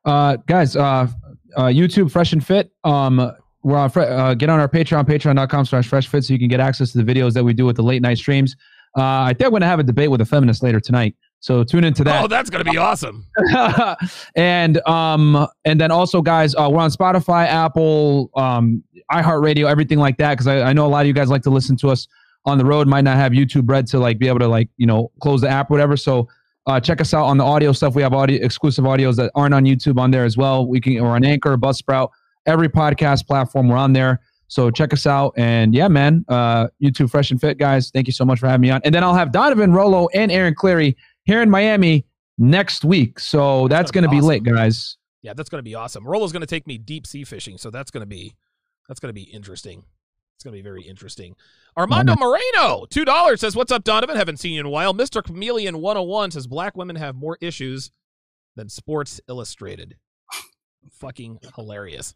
Uh, guys, uh, uh, YouTube Fresh and Fit. Um, we're on. Uh, get on our Patreon, Patreon.com/slash Fresh Fit, so you can get access to the videos that we do with the late night streams. Uh, I think I'm going to have a debate with a feminist later tonight, so tune into that. Oh, that's gonna be awesome. [laughs] and um and then also guys uh, we're on spotify apple um iheartradio everything like that because I, I know a lot of you guys like to listen to us on the road might not have youtube red to like be able to like you know close the app or whatever so uh, check us out on the audio stuff we have audio exclusive audios that aren't on youtube on there as well we can we're on anchor buzzsprout every podcast platform we're on there so check us out and yeah man uh youtube fresh and fit guys thank you so much for having me on and then i'll have donovan rollo and aaron clarey here in miami next week so that's going to be lit guys Yeah, that's gonna be awesome. Rollo's gonna take me deep sea fishing, so that's gonna be that's gonna be interesting. It's gonna be very interesting. Armando Moreno, two dollars says, "What's up, Donovan? Haven't seen you in a while." Mister Chameleon one hundred one says, "Black women have more issues than Sports Illustrated." Fucking hilarious.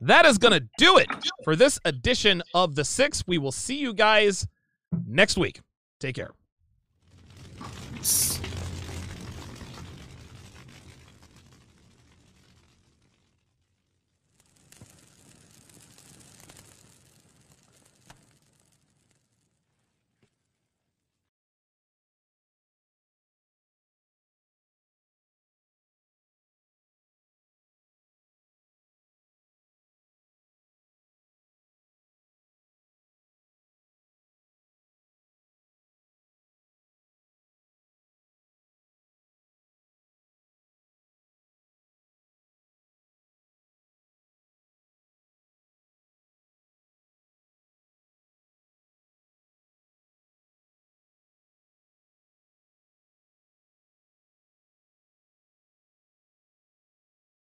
That is gonna do it for this edition of the Six. We will see you guys next week. Take care.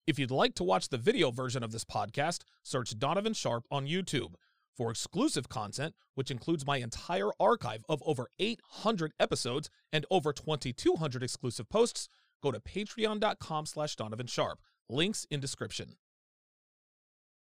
If you'd like to watch the video version of this podcast, search Donovan Sharpe on YouTube. For exclusive content, which includes my entire archive of over 800 episodes and over 2,200 exclusive posts, go to patreon.com slash Donovan Sharpe. Links in description.